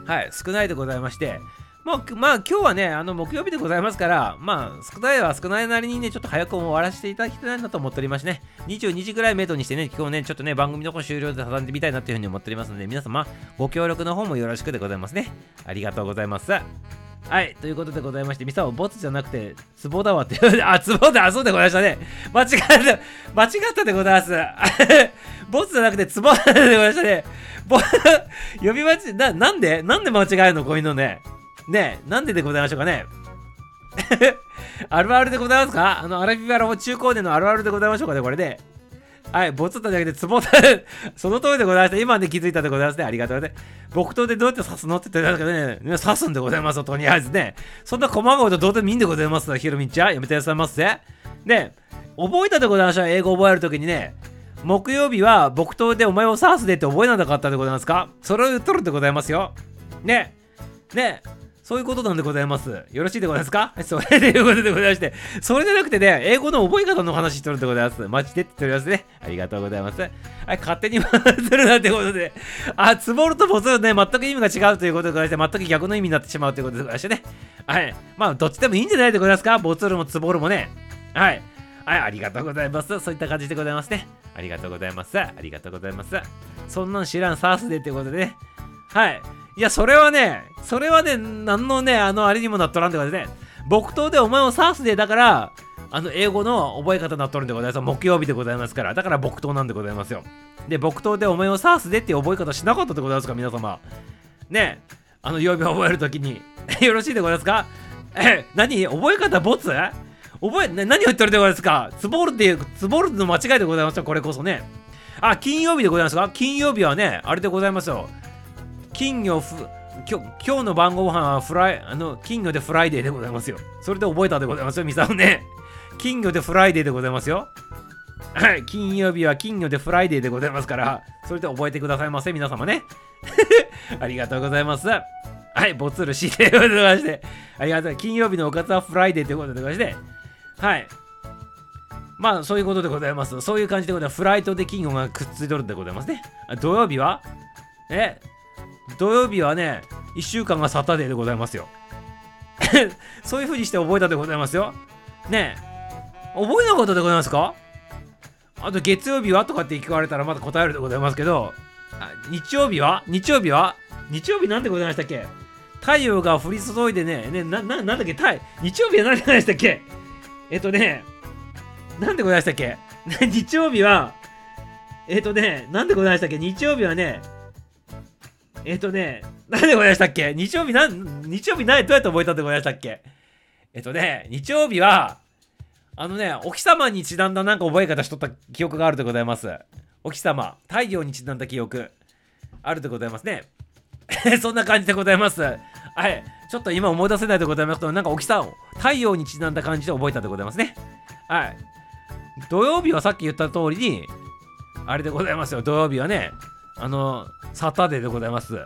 はい、少ないでございまして、まあ、まあ、今日はね、あの、木曜日でございますから、まあ、少ないは少ないなりにね、ちょっと早く終わらせていただきたいなと思っておりましてね、22時ぐらい目処にしてね、今日ね、ちょっとね、番組の方終了で畳んでみたいなというふうに思っておりますので、皆様、ご協力の方もよろしくでございますね。ありがとうございます。はい、ということでございまして、ミサオ、ボツじゃなくて、ツボだわって、あ、ツボだ、あ、そうでございましたね。間違った、間違ったでございます。ボツじゃなくて、ツボだでございましたね。ボ 呼び間違な、なんでなんで間違えるのこういうのね。ねえ、なんででございましょうかね。あるあるでございますか？あの、アラフィフアラも中高年のあるあるでございましょうかね、これで。はい、ボツっただけでツボった。その通りでございました。今で気づいたでございますね。ありがとうね。木刀でどうやって刺すのって言ってたけどね、刺すんでございますよ、とりあえずね。そんな細かいことどうでもいいんでございますひろみちゃん。やめてくださいませ。で、覚えたでございました？英語覚えるときにね、木曜日は木刀でお前を刺すでって覚えなかったでございますか？それを言っとるでございますよ。ね。ね。そういうことなんでございます。よろしいでございますか？それでいうことでございまして、それじゃなくてね、英語の覚え方の話しとるんでございます。マジでって言っておりますね。ありがとうございます。はい、勝手に回するなんてことで、あ、ツボるとボツるね、全く意味が違うということでございまして、全く逆の意味になってしまうということでございましてね。はい。まあ、どっちでもいいんじゃないでございますか？ボツるもツボるもね。はい。はい、ありがとうございます。そういった感じでございますね。ありがとうございます。ありがとうございます。そんなん知らん、サースでってことでね。はい。いや、それはね、それはね、なんのね、あの、あれにもなっとらんってことでね、木刀でお前をサースでだから、あの、英語の覚え方になっとるんでございます。木曜日でございますから、だから木刀なんでございますよ。で、木刀でお前をサースでって覚え方しなかったでございますか、皆様。ね、あの、曜日を覚えるときに。よろしいでございますか？え、何？覚え方ボツ？覚え、ね、何を言ってるでございますか？ツボるっていう、ツボるの間違いでございますよ、これこそね。あ、金曜日でございますか？金曜日はね、あれでございますよ。金魚ふ、今日今日の晩ご飯はフライ、あの、金魚でフライデーでございますよ。それで覚えたでございますよ、ミサオね。金魚でフライデーでございますよ。はい、金曜日は金魚でフライデーでございますから、それで覚えてくださいませ、皆様ね。ありがとうございます。はい、ボツるしでございまして、ありがとう。金曜日のおかずは Friday ということでございまして、はい。まあ、そういうことでございます。そういう感じでございます。フライトで金魚がくっついとるんでございますね。土曜日は？え？土曜日はね、1週間が Saturday でございますよ。そういう風にして覚えたでございますよ。ねえ、覚えなかったでございますか？あと月曜日はとかって聞かれたらまだ答えるでございますけど、あ日曜日は？日曜日は？日曜日なんでございましたっけ？太陽が降り注いでね、ねなななんだっけ？太日曜日は何でございましたっけ？えっとね、なんでございましたっけ？日曜日は、えっとね、なんでございましたっけ？日曜日はね、えっ、とね、なんでございましたっけ？日曜日なん、日曜日何、どうやって覚えたんでございましたっけ？えっ、とね、日曜日は、あのね、お日様にちなんだなんか覚え方しとった記憶があるでございます。お日様、太陽にちなんだ記憶、あるでございますね。そんな感じでございます。はい。ちょっと今思い出せないでございますけど、なんかお日様、太陽にちなんだ感じで覚えたでございますね。はい。土曜日はさっき言った通りに、あれでございますよ。土曜日はね、あの、サタデーでございます。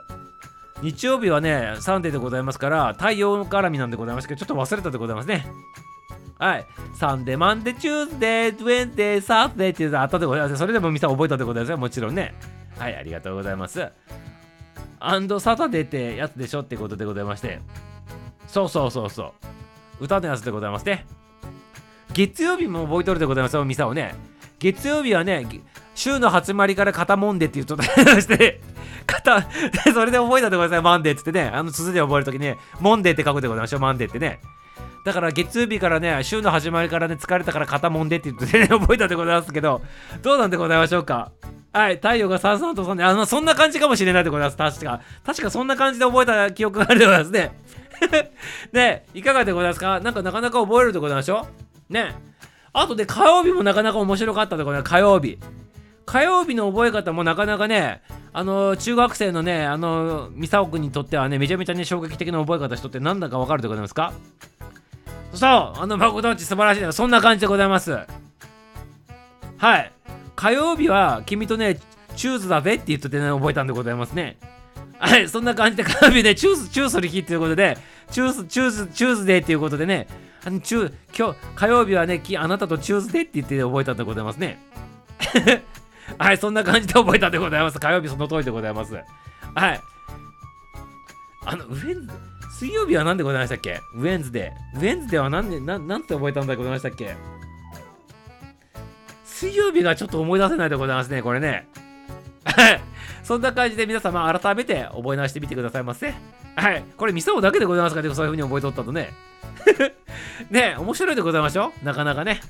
日曜日はね、 Sunday でございますから、太陽絡みなんでございますけど、ちょっと忘れたでございますね。はい。 Sunday、Monday、Tuesday、Wednesday、Thursday っていうのあったでございます。それでもミサ覚えたでございますよ。もちろんね。はい、ありがとうございます。 and Saturday ってやつでしょってことでございまして。そうそうそうそう。歌のやつでございますね。月曜日も覚えとるでございますよ、ミサをね。月曜日はね、週の始まりから肩もんでって言っとして、肩、それで覚えたでございますマンデーっつってね、あの綴りを覚えるときね、モンデーって書くでございましょう、マンデーってね。だから月曜日からね、週の始まりからね、疲れたから肩もんでって言ってね、覚えたでございますけど、どうなんでございましょうかはい、太陽がさんさんとさんで、あの、そんな感じかもしれないでございます、確か。確かそんな感じで覚えた記憶があるでございますね。ねいかがでございますか？なんかなかなか覚えるでございましょう？ねあとで火曜日もなかなか面白かったでございます、火曜日。火曜日の覚え方もなかなかね、あの中学生のね、あのミサオ君にとってはね、めちゃめちゃね、衝撃的な覚え方しとって何だかわかるでございますか？そう、あの、誠のち素晴らしいな。そんな感じでございます。はい。火曜日は君とね、チューズだぜって言っててね、覚えたんでございますね。はい、そんな感じで火曜日でチューズ、チューする日っていうことで、チューズ、チューズ、チューズデーっていうことでね、あのチュ今日、火曜日はね、あなたと Tuesday って言って覚えたんでございますね。はい、そんな感じで覚えたでございます。火曜日その通りでございます。はい。あの、 Wednes、水曜日は何でございましたっけ？ Wednesday。Wednesday は何で、な、なんて覚えたんでございましたっけ？水曜日がちょっと思い出せないでございますね、これね。はい。そんな感じで皆様改めて覚え直してみてくださいませ。はい。これミサオだけでございますか？らね、そういう風に覚えとったとね。ね面白いでございましょ？うなかなかね。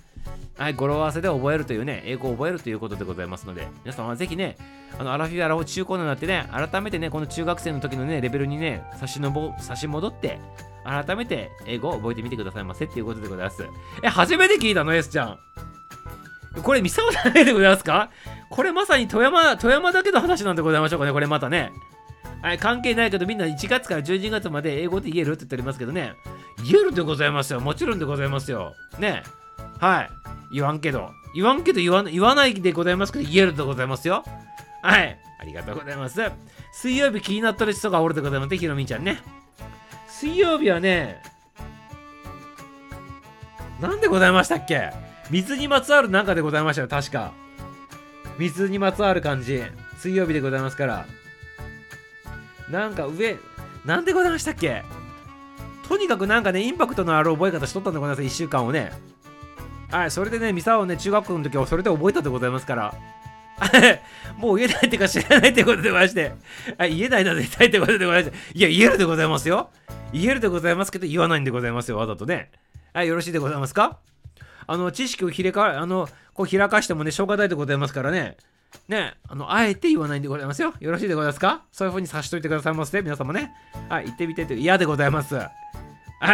はい、語呂合わせで覚えるというね、英語を覚えるということでございますので、皆様はぜひね、あの、アラフィアラフォー中高年になってね、改めてね、この中学生の時のね、レベルにね、差しのぼ、差し戻って、改めて英語を覚えてみてくださいませっていうことでございます。え、初めて聞いたの、エスちゃん。これ、三沢だけでございますか？これまさに富山、富山だけの話なんでございましょうかね、これまたね。はい、関係ないけど、みんな1月から12月まで英語で言えるって言っておりますけどね。言えるでございますよ。もちろんでございますよ。ね。はい。言わんけど。言わんけど言わ言わないでございますけど、言えるでございますよ。はい。ありがとうございます。水曜日気になってる人がおるでございますね、ひろみちゃんね。水曜日はね、なんでございましたっけ？水にまつわるなんかでございましたよ、確か。水にまつわる感じ。水曜日でございますから。なんか上、なんでございましたっけ？とにかくなんかね、インパクトのある覚え方しとったんでございます、1週間をね。はい、それでね、ミサをね、中学校の時はそれで覚えたでございますから。もう言えないってか知らないってことでございまして。はい、言えないな絶対ってことでございまして。いや、言えるでございますよ。言えるでございますけど、言わないんでございますよ、わざとね。はい、よろしいでございますか？あの、知識をひれか、あの、こう開かしてもね、消化剤でございますからね。ね、あの、あえて言わないんでございますよ。よろしいでございますか？そういう風にさしといてくださいませ、皆様ね。はい、言ってみてって嫌でございます。は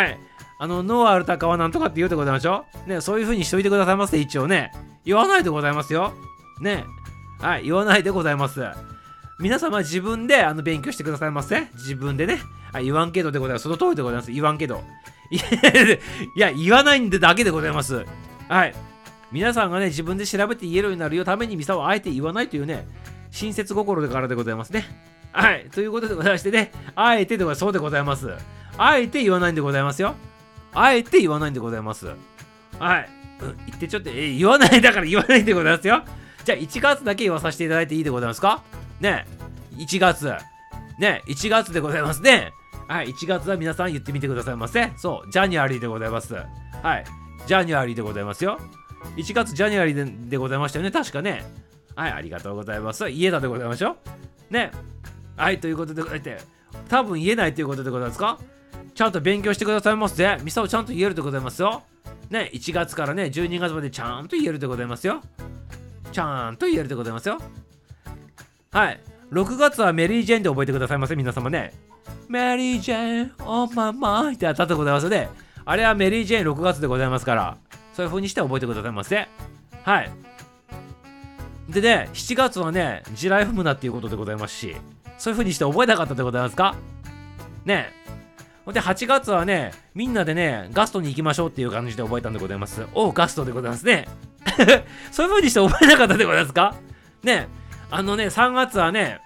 い。あの、ノーアルタカはなんとかって言うでございましょうね、そういう風にしといてくださいませ、一応ね。言わないでございますよ。ね。はい、言わないでございます。皆様自分であの勉強してくださいませ。自分でね。はい、言わんけどでございます。その通りでございます。言わんけど。いや、言わないんでだけでございます。はい。皆さんがね、自分で調べて言えるようになるよためにミサはあえて言わないというね、親切心でからでございますね。はい。ということでございましてね、あえてでございます。そうでございます。あえて言わないんでございますよ。あえて言わないんでございます。はい。うん、言ってちょっと、え言わないだから言わないんでございますよ。じゃあ1月だけ言わさせていただいていいでございますか？ね1月。ね1月でございますね。はい、1月は皆さん言ってみてくださいませ。そう、ジャニュアリーでございます。はい、ジャニュアリーでございますよ。1月ジャニュアリーででございましたよね、確かね。はい、ありがとうございます。家だでございましょう。ね。はい、ということでございて、多分言えないということでございますか？ちゃんと勉強してくださいませ。ミサをちゃんと言えるでございますよ。ね、1月からね、12月までちゃんと言えるでございますよ。ちゃんと言えるでございますよ。はい。6月はメリー・ジェーンで覚えてくださいませ、皆様ね。メリー・ジェーン、オーママイってやったでございますので、あれはメリー・ジェーン6月でございますから、そういう風にして覚えてくださいませ。はい。でね、7月はね、地雷踏むなっていうことでございますし、そういう風にして覚えなかったでございますか？ねで、8月はね、みんなでね、ガストに行きましょうっていう感じで覚えたんでございます。おう、ガストでございますね。そういう風にして覚えなかったでございますか？ねあのね、3月はね、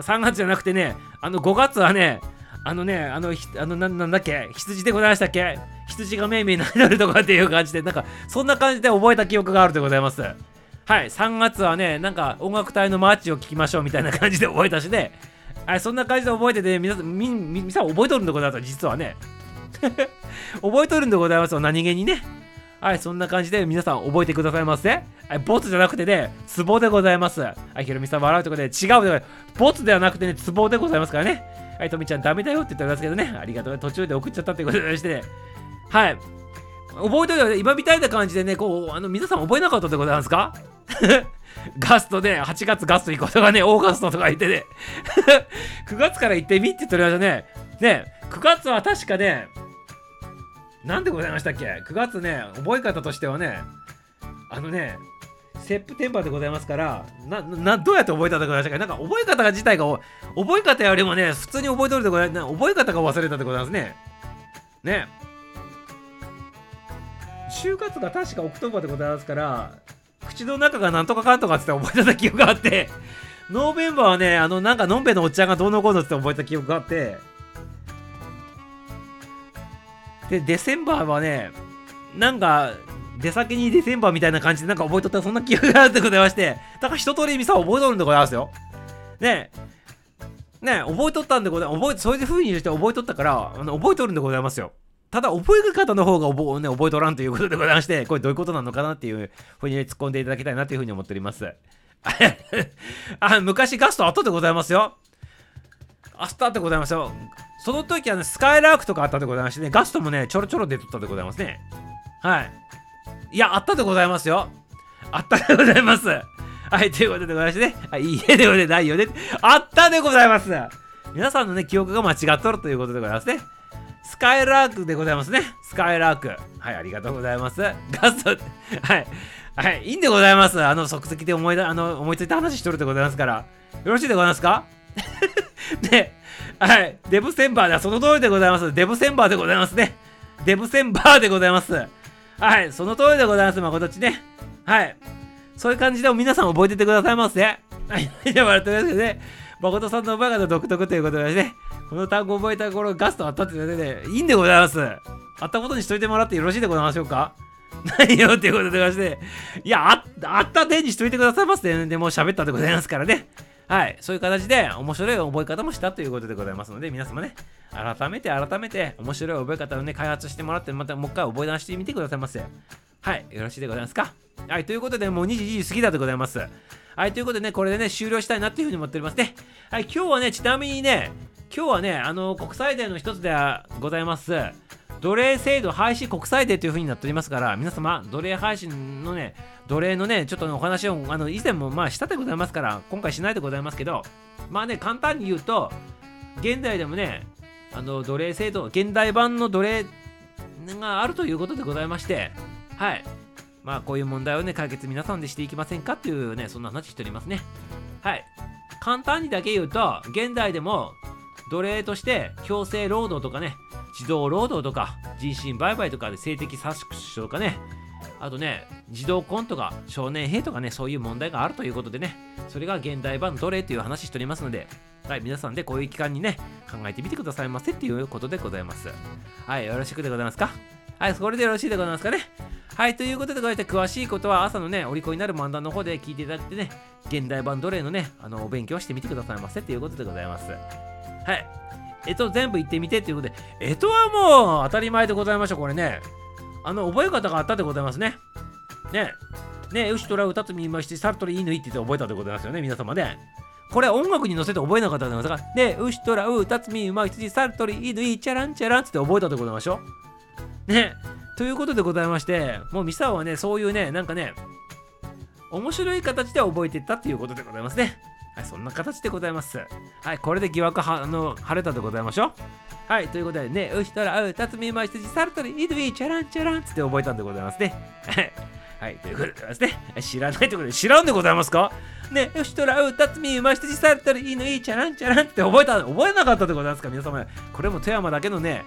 3月じゃなくてね、あの5月はね、あのね、あの、ひあのななんだっけ、羊でございましたっけ？羊がめいめいなりなるとかっていう感じで、なんか、そんな感じで覚えた記憶があるでございます。はい、3月はね、なんか音楽隊のマーチを聴きましょうみたいな感じで覚えたしね、はい、そんな感じで覚えてて、皆さん、み、み、みさん覚えとるんでございます？実はね。覚えとるんでございますよ、何気にね。はい、そんな感じで皆さん覚えてくださいませ？はい、ボツじゃなくてね、ツボでございます。はい、ひろみさん笑うというころで違うで、ボツではなくてね、ツボでございますからね。はい、とみちゃんダメだよって言っておりますけどね、ありがとう。途中で送っちゃったってことでしてね。はい。覚えといて今みたいな感じでね、こう、あの、皆さん覚えなかったでございますか？ガストで、8月ガスト行こうとかね、オーガストとか言ってね、9月から行ってみって言っておりましたね。ね、9月は確かね、なんでございましたっけ ?9 月ね、覚え方としてはね、あのね、セップテンバーでございますから、な、な、どうやって覚えたでございましたかなんか覚え方自体が、覚え方よりもね、普通に覚えとるでございます。覚え方が忘れたでございますね。ね。10月が確か October でございますから、口の中がなんとかかんとかって言って覚えた記憶があって、November はね、あの、なんかのんべえのおっちゃんがどうのこうのって覚えた記憶があって、で、 December はね、なんか、出先に December みたいな感じでなんか覚えとったそんな記憶があるでございまして、だから一通りミサは覚えとるんでございますよ。ねえ、ねえ、覚えとったんでございます。覚え、そういう風にして覚えとったから、あの覚えとるんでございますよ。ただ、覚え方の方が覚,、ね、覚えとらんということでございまして、これどういうことなのかなっていう風に、突っ込んでいただきたいなという風に思っております。あ昔ガストあったでございますよ。あったでございますよ。その時はね、スカイラークとかあったでございましてね、ガストもね、ちょろちょろ出とったでございますね。はい。いや、あったでございますよ。あったでございます。はい、ということでございましてね、はい、いえでございないよね。あったでございます。皆さんのね、記憶が間違っとるということでございますね。スカイラークでございますね。スカイラーク。はい、ありがとうございます。ガスト、はい。はい、いいんでございます。あの、即席で思いだあの思いついた話しとるでございますから。よろしいでございますか？ね、はい。デブセンバーではその通りでございます。デブセンバーでございますね。デブセンバーでございます。はい、その通りでございます。誠っちね。はい。そういう感じで皆さん覚えててくださいませ。はい。では、とりあえずね、誠さんの馬が独特ということでね、この単語を覚えた頃ガストあったって言われてね、いいんでございます。あったことにしといてもらってよろしいでございましょうか？何よっていうことでまして、いや、ああった点にしといてくださいませ、ね。でもう喋ったでございますからね。はい、そういう形で面白い覚え方もしたということでございますので、皆様ね、改めて改めて面白い覚え方をね、開発してもらって、またもう一回覚え直してみてくださいませ。はい、よろしいでございますか？はい、ということで、もう2時2時過ぎだでございます。はい、ということでね、これでね、終了したいなっていうふうに思っておりますね。はい、今日はね、ちなみにね、今日はね、あの、国際デーの一つではございます。奴隷制度廃止国際デーという風になっておりますから、皆様、奴隷廃止のね、奴隷のね、ちょっとお話を、あの、以前もまあしたでございますから、今回しないでございますけど、まあね、簡単に言うと、現代でもね、あの、奴隷制度、現代版の奴隷があるということでございまして、はい。まあ、こういう問題をね、解決皆さんでしていきませんかっていうね、そんな話しておりますね。はい。簡単にだけ言うと、現代でも奴隷として強制労働とかね、児童労働とか、人身売買とかで性的搾取とかね、あとね、児童婚とか少年兵とかね、そういう問題があるということでね、それが現代版奴隷という話しておりますので、はい、皆さんでこういう期間にね、考えてみてくださいませっていうことでございます。はい、よろしくでございますか？はい、それでよろしいでございますかね？はい、ということで、こうやって詳しいことは朝のね、お利口になる漫談の方で聞いていただいてね、現代版奴隷のね、あの、お勉強してみてくださいませっていうことでございます。はい。えと、全部言ってみてっていうことで、えとはもう当たり前でございましょう、これね。あの、覚え方があったでございますね。ね。ね、ウシトラウタツミマシサルトリイヌイって言って覚えたでございますよね、皆様ね。これ音楽に乗せて覚えなかったでございますから、ね、ウシトラウタツミマシサルトリイヌイチャランチャランって覚えたでございましょう。ね。ということでございまして、もうミサオはね、そういうね、なんかね、面白い形で覚えていったっていうことでございますね。はい、そんな形でございます。はい、これで疑惑はあの晴れたでございましょう。はい、ということでね、うしとらう、たつみましじサルトリ、イドゥイ、チャランチャランつって覚えたんでございますね。はい、ということでございますね。知らないということで、知らんでございますか？ね、うしとらう、たつみましじサルトリ、イドゥイ、チャランチャランって覚えた、覚えなかったでございますか？皆様。これも富山だけのね、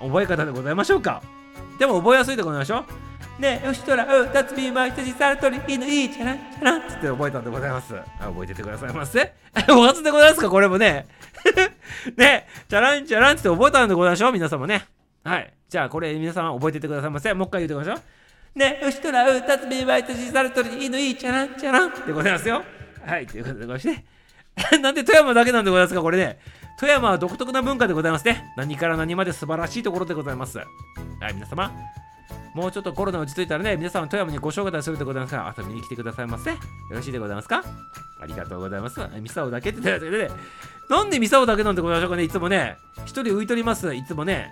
覚え方でございましょうか？でも覚えやすいでございましょ？うねえ、よしとら、う、たつみまいたじさるとり、いいのいい、チャラン、チャランって覚えたんでございます。あ覚えててくださいませ。お初でございますかこれもね。ねえ、チャラン、チャランって覚えたんでございましょう皆様ね。はい。じゃあ、これ皆様覚えててくださいませ。もう一回言ってください。ねえ、よしとら、う、たつみまいたじさるとり、いいのいい、チャラン、チャランってございますよ。はい。ということでございまして。なんで富山だけなんでございますかこれね。富山は独特な文化でございますね。何から何まで素晴らしいところでございます。はい、皆様。もうちょっとコロナ落ち着いたらね、皆様富山にご招待するでございますから、遊びに来てくださいませ。よろしいでございますか？ありがとうございます。ミサオだけって言ったらね、なんでミサオだけなんでございましょうかね、いつもね。一人浮いとります、いつもね。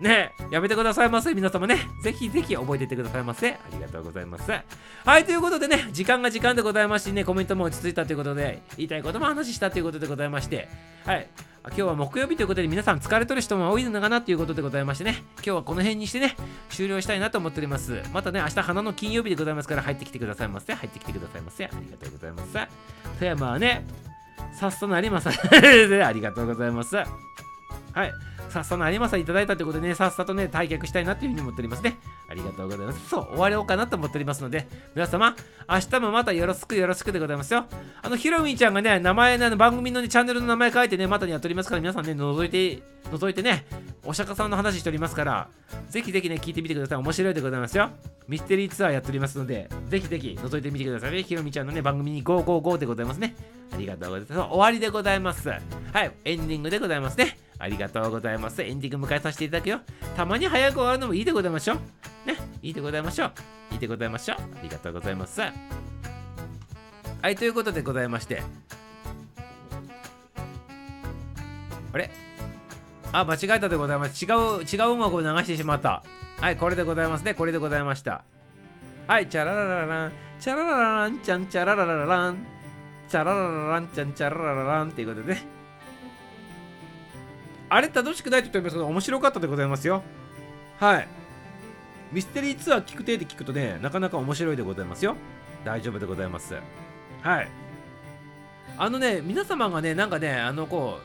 ねやめてくださいませ、皆様ね。ぜひぜひ覚えていってくださいませ。ありがとうございます。はい、ということでね、時間が時間でございましてね、コメントも落ち着いたということで、言いたいことも話したということでございまして、はい。今日は木曜日ということで皆さん疲れとる人も多いのかなということでございましてね、今日はこの辺にしてね、終了したいなと思っております。またね、明日花の金曜日でございますから入ってきてくださいませ。入ってきてくださいませ。ありがとうございます。富山はね、さっさの有馬さありがとうございます。はい。さっさの有馬さんいただいたということでね、さっさとね、退却したいなというふうに思っておりますね。ありがとうございます。そう、終わろうかなと思っておりますので、皆様、明日もまたよろしくよろしくでございますよ。あの、ひろみんちゃんがね、名前ね、番組の、ね、チャンネルの名前書いてね、またにやっておりますから、皆さんね、覗いて、覗いてね、お釈迦さんの話しておりますから、ぜひぜひね、聞いてみてください。面白いでございますよ。ミステリーツアーやっておりますので、ぜひぜひ覗いてみてくださいね。ひろみちゃんのね、番組に555でございますね。ありがとうございます。終わりでございます。はい、エンディングでございますね。ありがとうございます。エンディング迎えさせていただくよ。たまに早く終わるのもいいでございましょう。ね、いいでございましょう。いいでございましょう。ありがとうございます。はい、ということでございまして。あれ？あ、間違えたでございます。違う、違う音楽を流してしまった。はい、これでございますね。これでございました。はい、チャララララン、チャララララン、チャンチャララララン、チャララララン、チャンチャラララランっていうことでね。あれ楽しくないって言ってますけど面白かったでございますよ。はい。ミステリーツアー聞くてって聞くとねなかなか面白いでございますよ。大丈夫でございます。はい。あのね皆様がねなんかねあのこ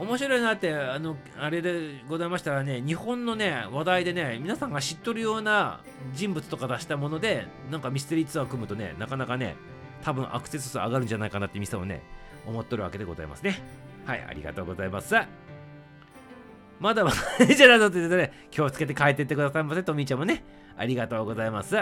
う面白いなってあのあれでございましたらね日本のね話題でね皆さんが知っとるような人物とか出したものでなんかミステリーツアー組むとねなかなかね多分アクセス数上がるんじゃないかなって店をね思っとるわけでございますね。はいありがとうございますまだまだじゃなと言ってね気をつけて帰ってってくださいませとみーちゃんもねありがとうございます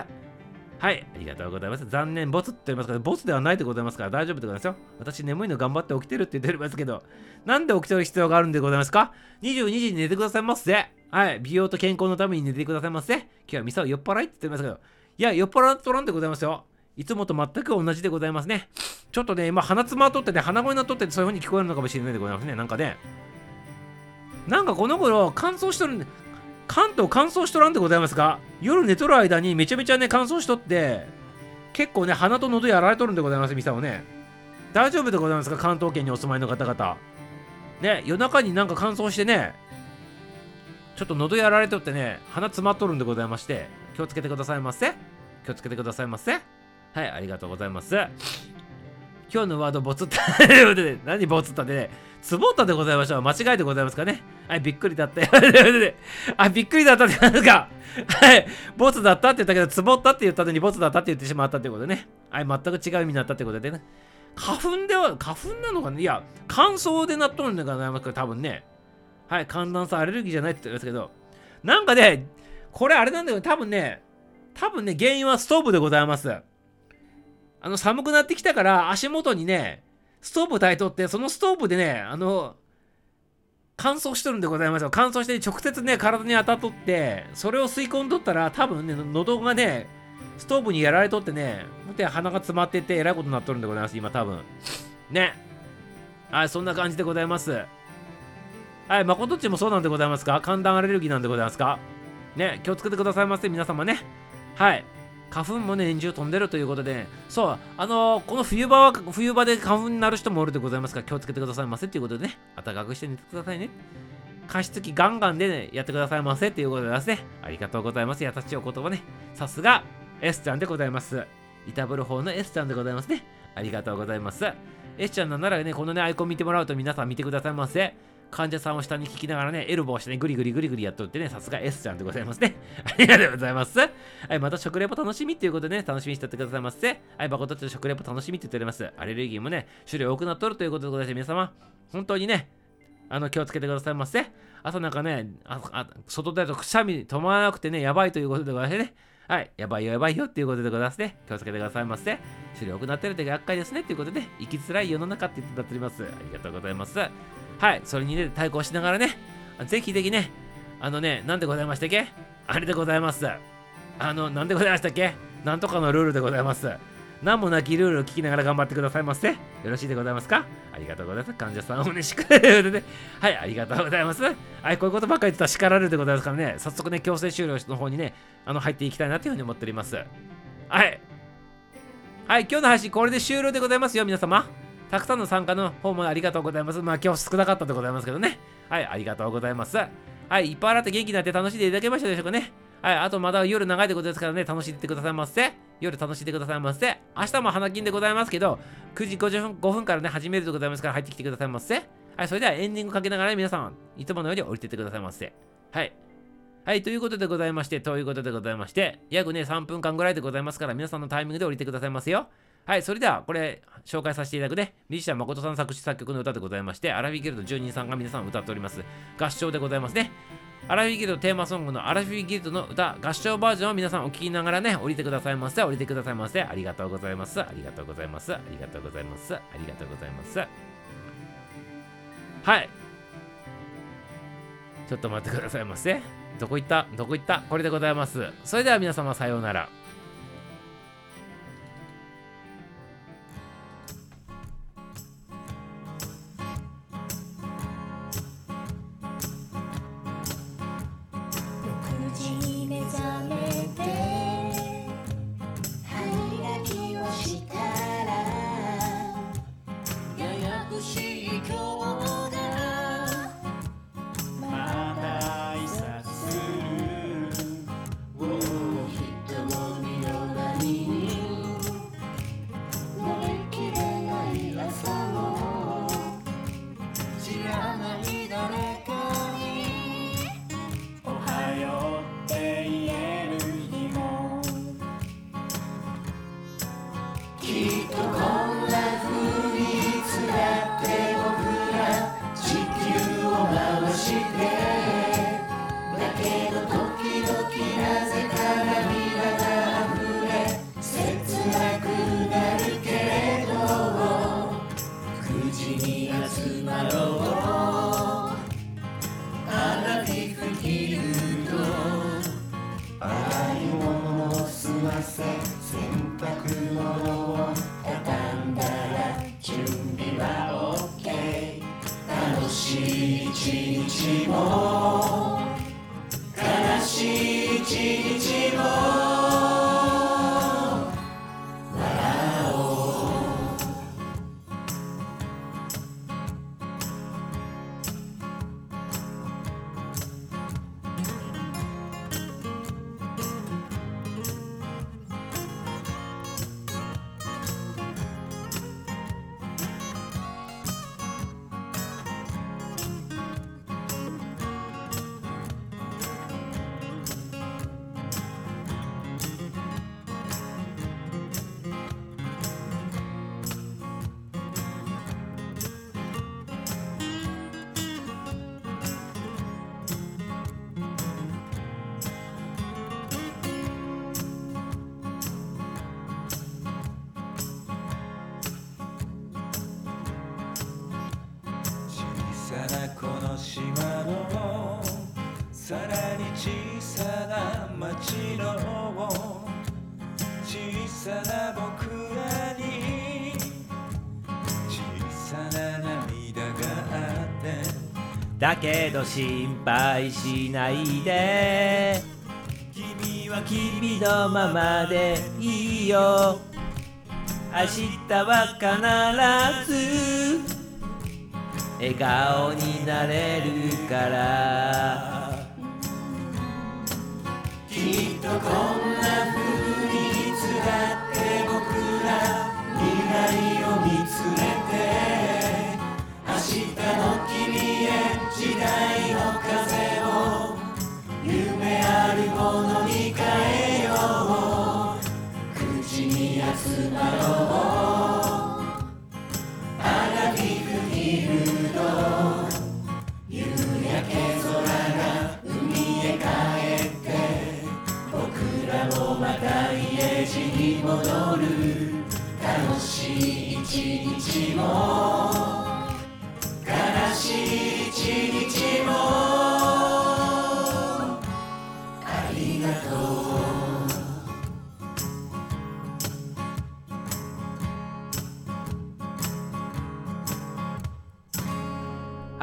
はい、ありがとうございます。残念、ボツって言いますから、ボツではないでございますから、大丈夫でございますよ。私、眠いの頑張って起きてるって言ってますけど、なんで起きてる必要があるんでございますか ?22 時に寝てくださいませ。はい、美容と健康のために寝てくださいませ。今日はミサを酔っ払いって言ってますけど、いや、酔っ払っとらんでございますよ。いつもと全く同じでございますね。ちょっとね、今、鼻詰まとってね、鼻声になとってそういう風に聞こえるのかもしれないでございますね。なんかね、なんかこの頃、乾燥しとるんで、関東乾燥しとらんでございますか夜寝とる間にめちゃめちゃね乾燥しとって結構ね鼻と喉やられとるんでございますミサをね。大丈夫でございますか？関東圏にお住まいの方々。ね夜中になんか乾燥してねちょっと喉やられとってね鼻詰まっとるんでございまして気をつけてくださいませ。気をつけてくださいませ。はいありがとうございます今日のワードボツった 何ボツったでねつぼったでございました間違いでございますかねはい、びっくりだった よ。あ、びっくりだったってなんか、はい、ボツだったって言ったけど、つぼったって言ったのにボツだったって言ってしまったってことね。はい、全く違う意味になったってことでね。花粉では、花粉なのかないや、乾燥でなっとるんでございますけど、多分ね。はい、寒暖差アレルギーじゃないって言ってますけど、なんかね、これあれなんだけど、多分ね、多分ね、原因はストーブでございます。あの、寒くなってきたから、足元にね、ストーブ炊いとって、そのストーブでね、あの、乾燥しとるんでございますよ。乾燥して直接ね、体に当たっとって、それを吸い込んどったら、多分ね、喉がね、ストーブにやられとってね、で鼻が詰まってて、えらいことになっとるんでございます、今多分。ね。はい、そんな感じでございます。はい、まことっちもそうなんでございますか？寒暖アレルギーなんでございますか？ね、気をつけてくださいませ、皆様ね。はい。花粉もね、年中飛んでるということで、そう、あのーこの冬場は、冬場で花粉になる人もおるでございますから、気をつけてくださいませということでね、暖かくして寝てくださいね。加湿器ガンガンで、ね、やってくださいませということでですね、ありがとうございます。優しいお言葉ね。さすが、S ちゃんでございます。いたぶる方の S ちゃんでございますね。ありがとうございます。S ちゃんなんならね、このね、アイコン見てもらうと皆さん見てくださいませ。患者さんを下に聞きながらね、エルボーしてね、グリグリグリグリやっとってね、さすが S ちゃんでございますね。ありがとうございます。はい、また食レポ楽しみっていうことでね、楽しみにしてってくださいませ。はい、誠と食レポ楽しみって言っております。アレルギーもね、種類多くなっとるということでございます。皆様、本当にね、あの気をつけてくださいませ。朝なんかね、ああ外出るとくしゃみ止まらなくてね、やばいということでございましてね。はい、やばいよ、やばいよっていうことでございますね。気をつけてくださいませ。種類多くなってるって厄介ですねっていうことで、生きづらい世の中って言ってたっております。ありがとうございます。はい、それにね、対抗しながらね、ぜひぜひね、あのね、なんでございましたっけ？あれでございます。あの、なんでございましたっけ？なんとかのルールでございます。何もなきルールを聞きながら頑張ってくださいませ。よろしいでございますか？ありがとうございます。患者さんをね、しかるで。はい、ありがとうございます。はい、こういうことばっかり言ってたら叱られるでございますからね、早速ね、強制終了の方にね、あの、入っていきたいなというふうに思っております。はい。はい、今日の配信これで終了でございますよ、皆様。たくさんの参加の方もありがとうございます。まあ今日少なかったでございますけどね。はい、ありがとうございます。はい、いっぱい洗って元気になって楽しんでいただけましたでしょうかね。はい、あとまだ夜長いってことですからね、楽しんでってくださいませ。夜楽しんでくださいませ。明日も花金でございますけど、9時50分 ,5 分からね、始めるでございますから入ってきてくださいませ。はい、それではエンディングかけながら、ね、皆さん、いつものように降りてってくださいませ。はい。はい、ということでございまして、ということでございまして、約ね、3分間ぐらいでございますから、皆さんのタイミングで降りてくださいますよ。はい、それでは、これ、紹介させていただくね、ミュージシャン誠さん作詞作曲の歌でございまして、アラフィギルド住人さんが皆さん歌っております。合唱でございますね。アラフィギルドテーマソングのアラフィギルドの歌、合唱バージョンを皆さんお聴きながらね、降りてくださいませ。降りてくださいませ。ありがとうございます。ありがとうございます。ありがとうございます。ありがとうございます。はい。ちょっと待ってくださいませ。どこ行った？どこ行った？これでございます。それでは皆様さようなら。日も心配しないで。君は君のままでいいよ。明日は必ず笑顔になれるから。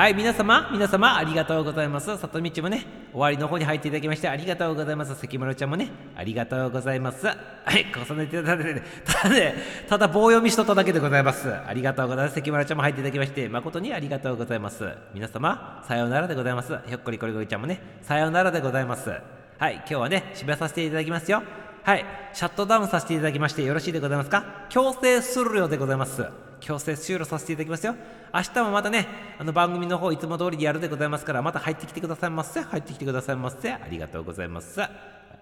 はい皆様皆様ありがとうございます。里道もね終わりの方に入っていただきましてありがとうございます。関村ちゃんもねありがとうございます。はい重ねていただいてただねただ棒読みしとっただけでございます。ありがとうございます。関村ちゃんも入っていただきまして誠にありがとうございます。皆様さようならでございます。ひょっこりこりこりちゃんもねさようならでございます。はい今日はね締めさせていただきますよ。はいシャットダウンさせていただきましてよろしいでございますか？強制終了でございます。強制終了させていただきますよ。明日もまたねあの番組の方いつも通りでやるでございますからまた入ってきてくださいませ。入ってきてくださいませ。ありがとうございます。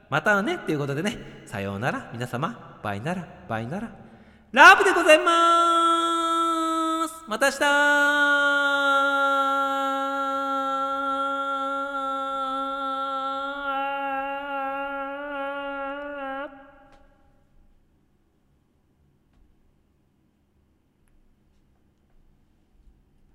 またねということでね。さようなら。皆様バイならバイならラブでございます。また明日。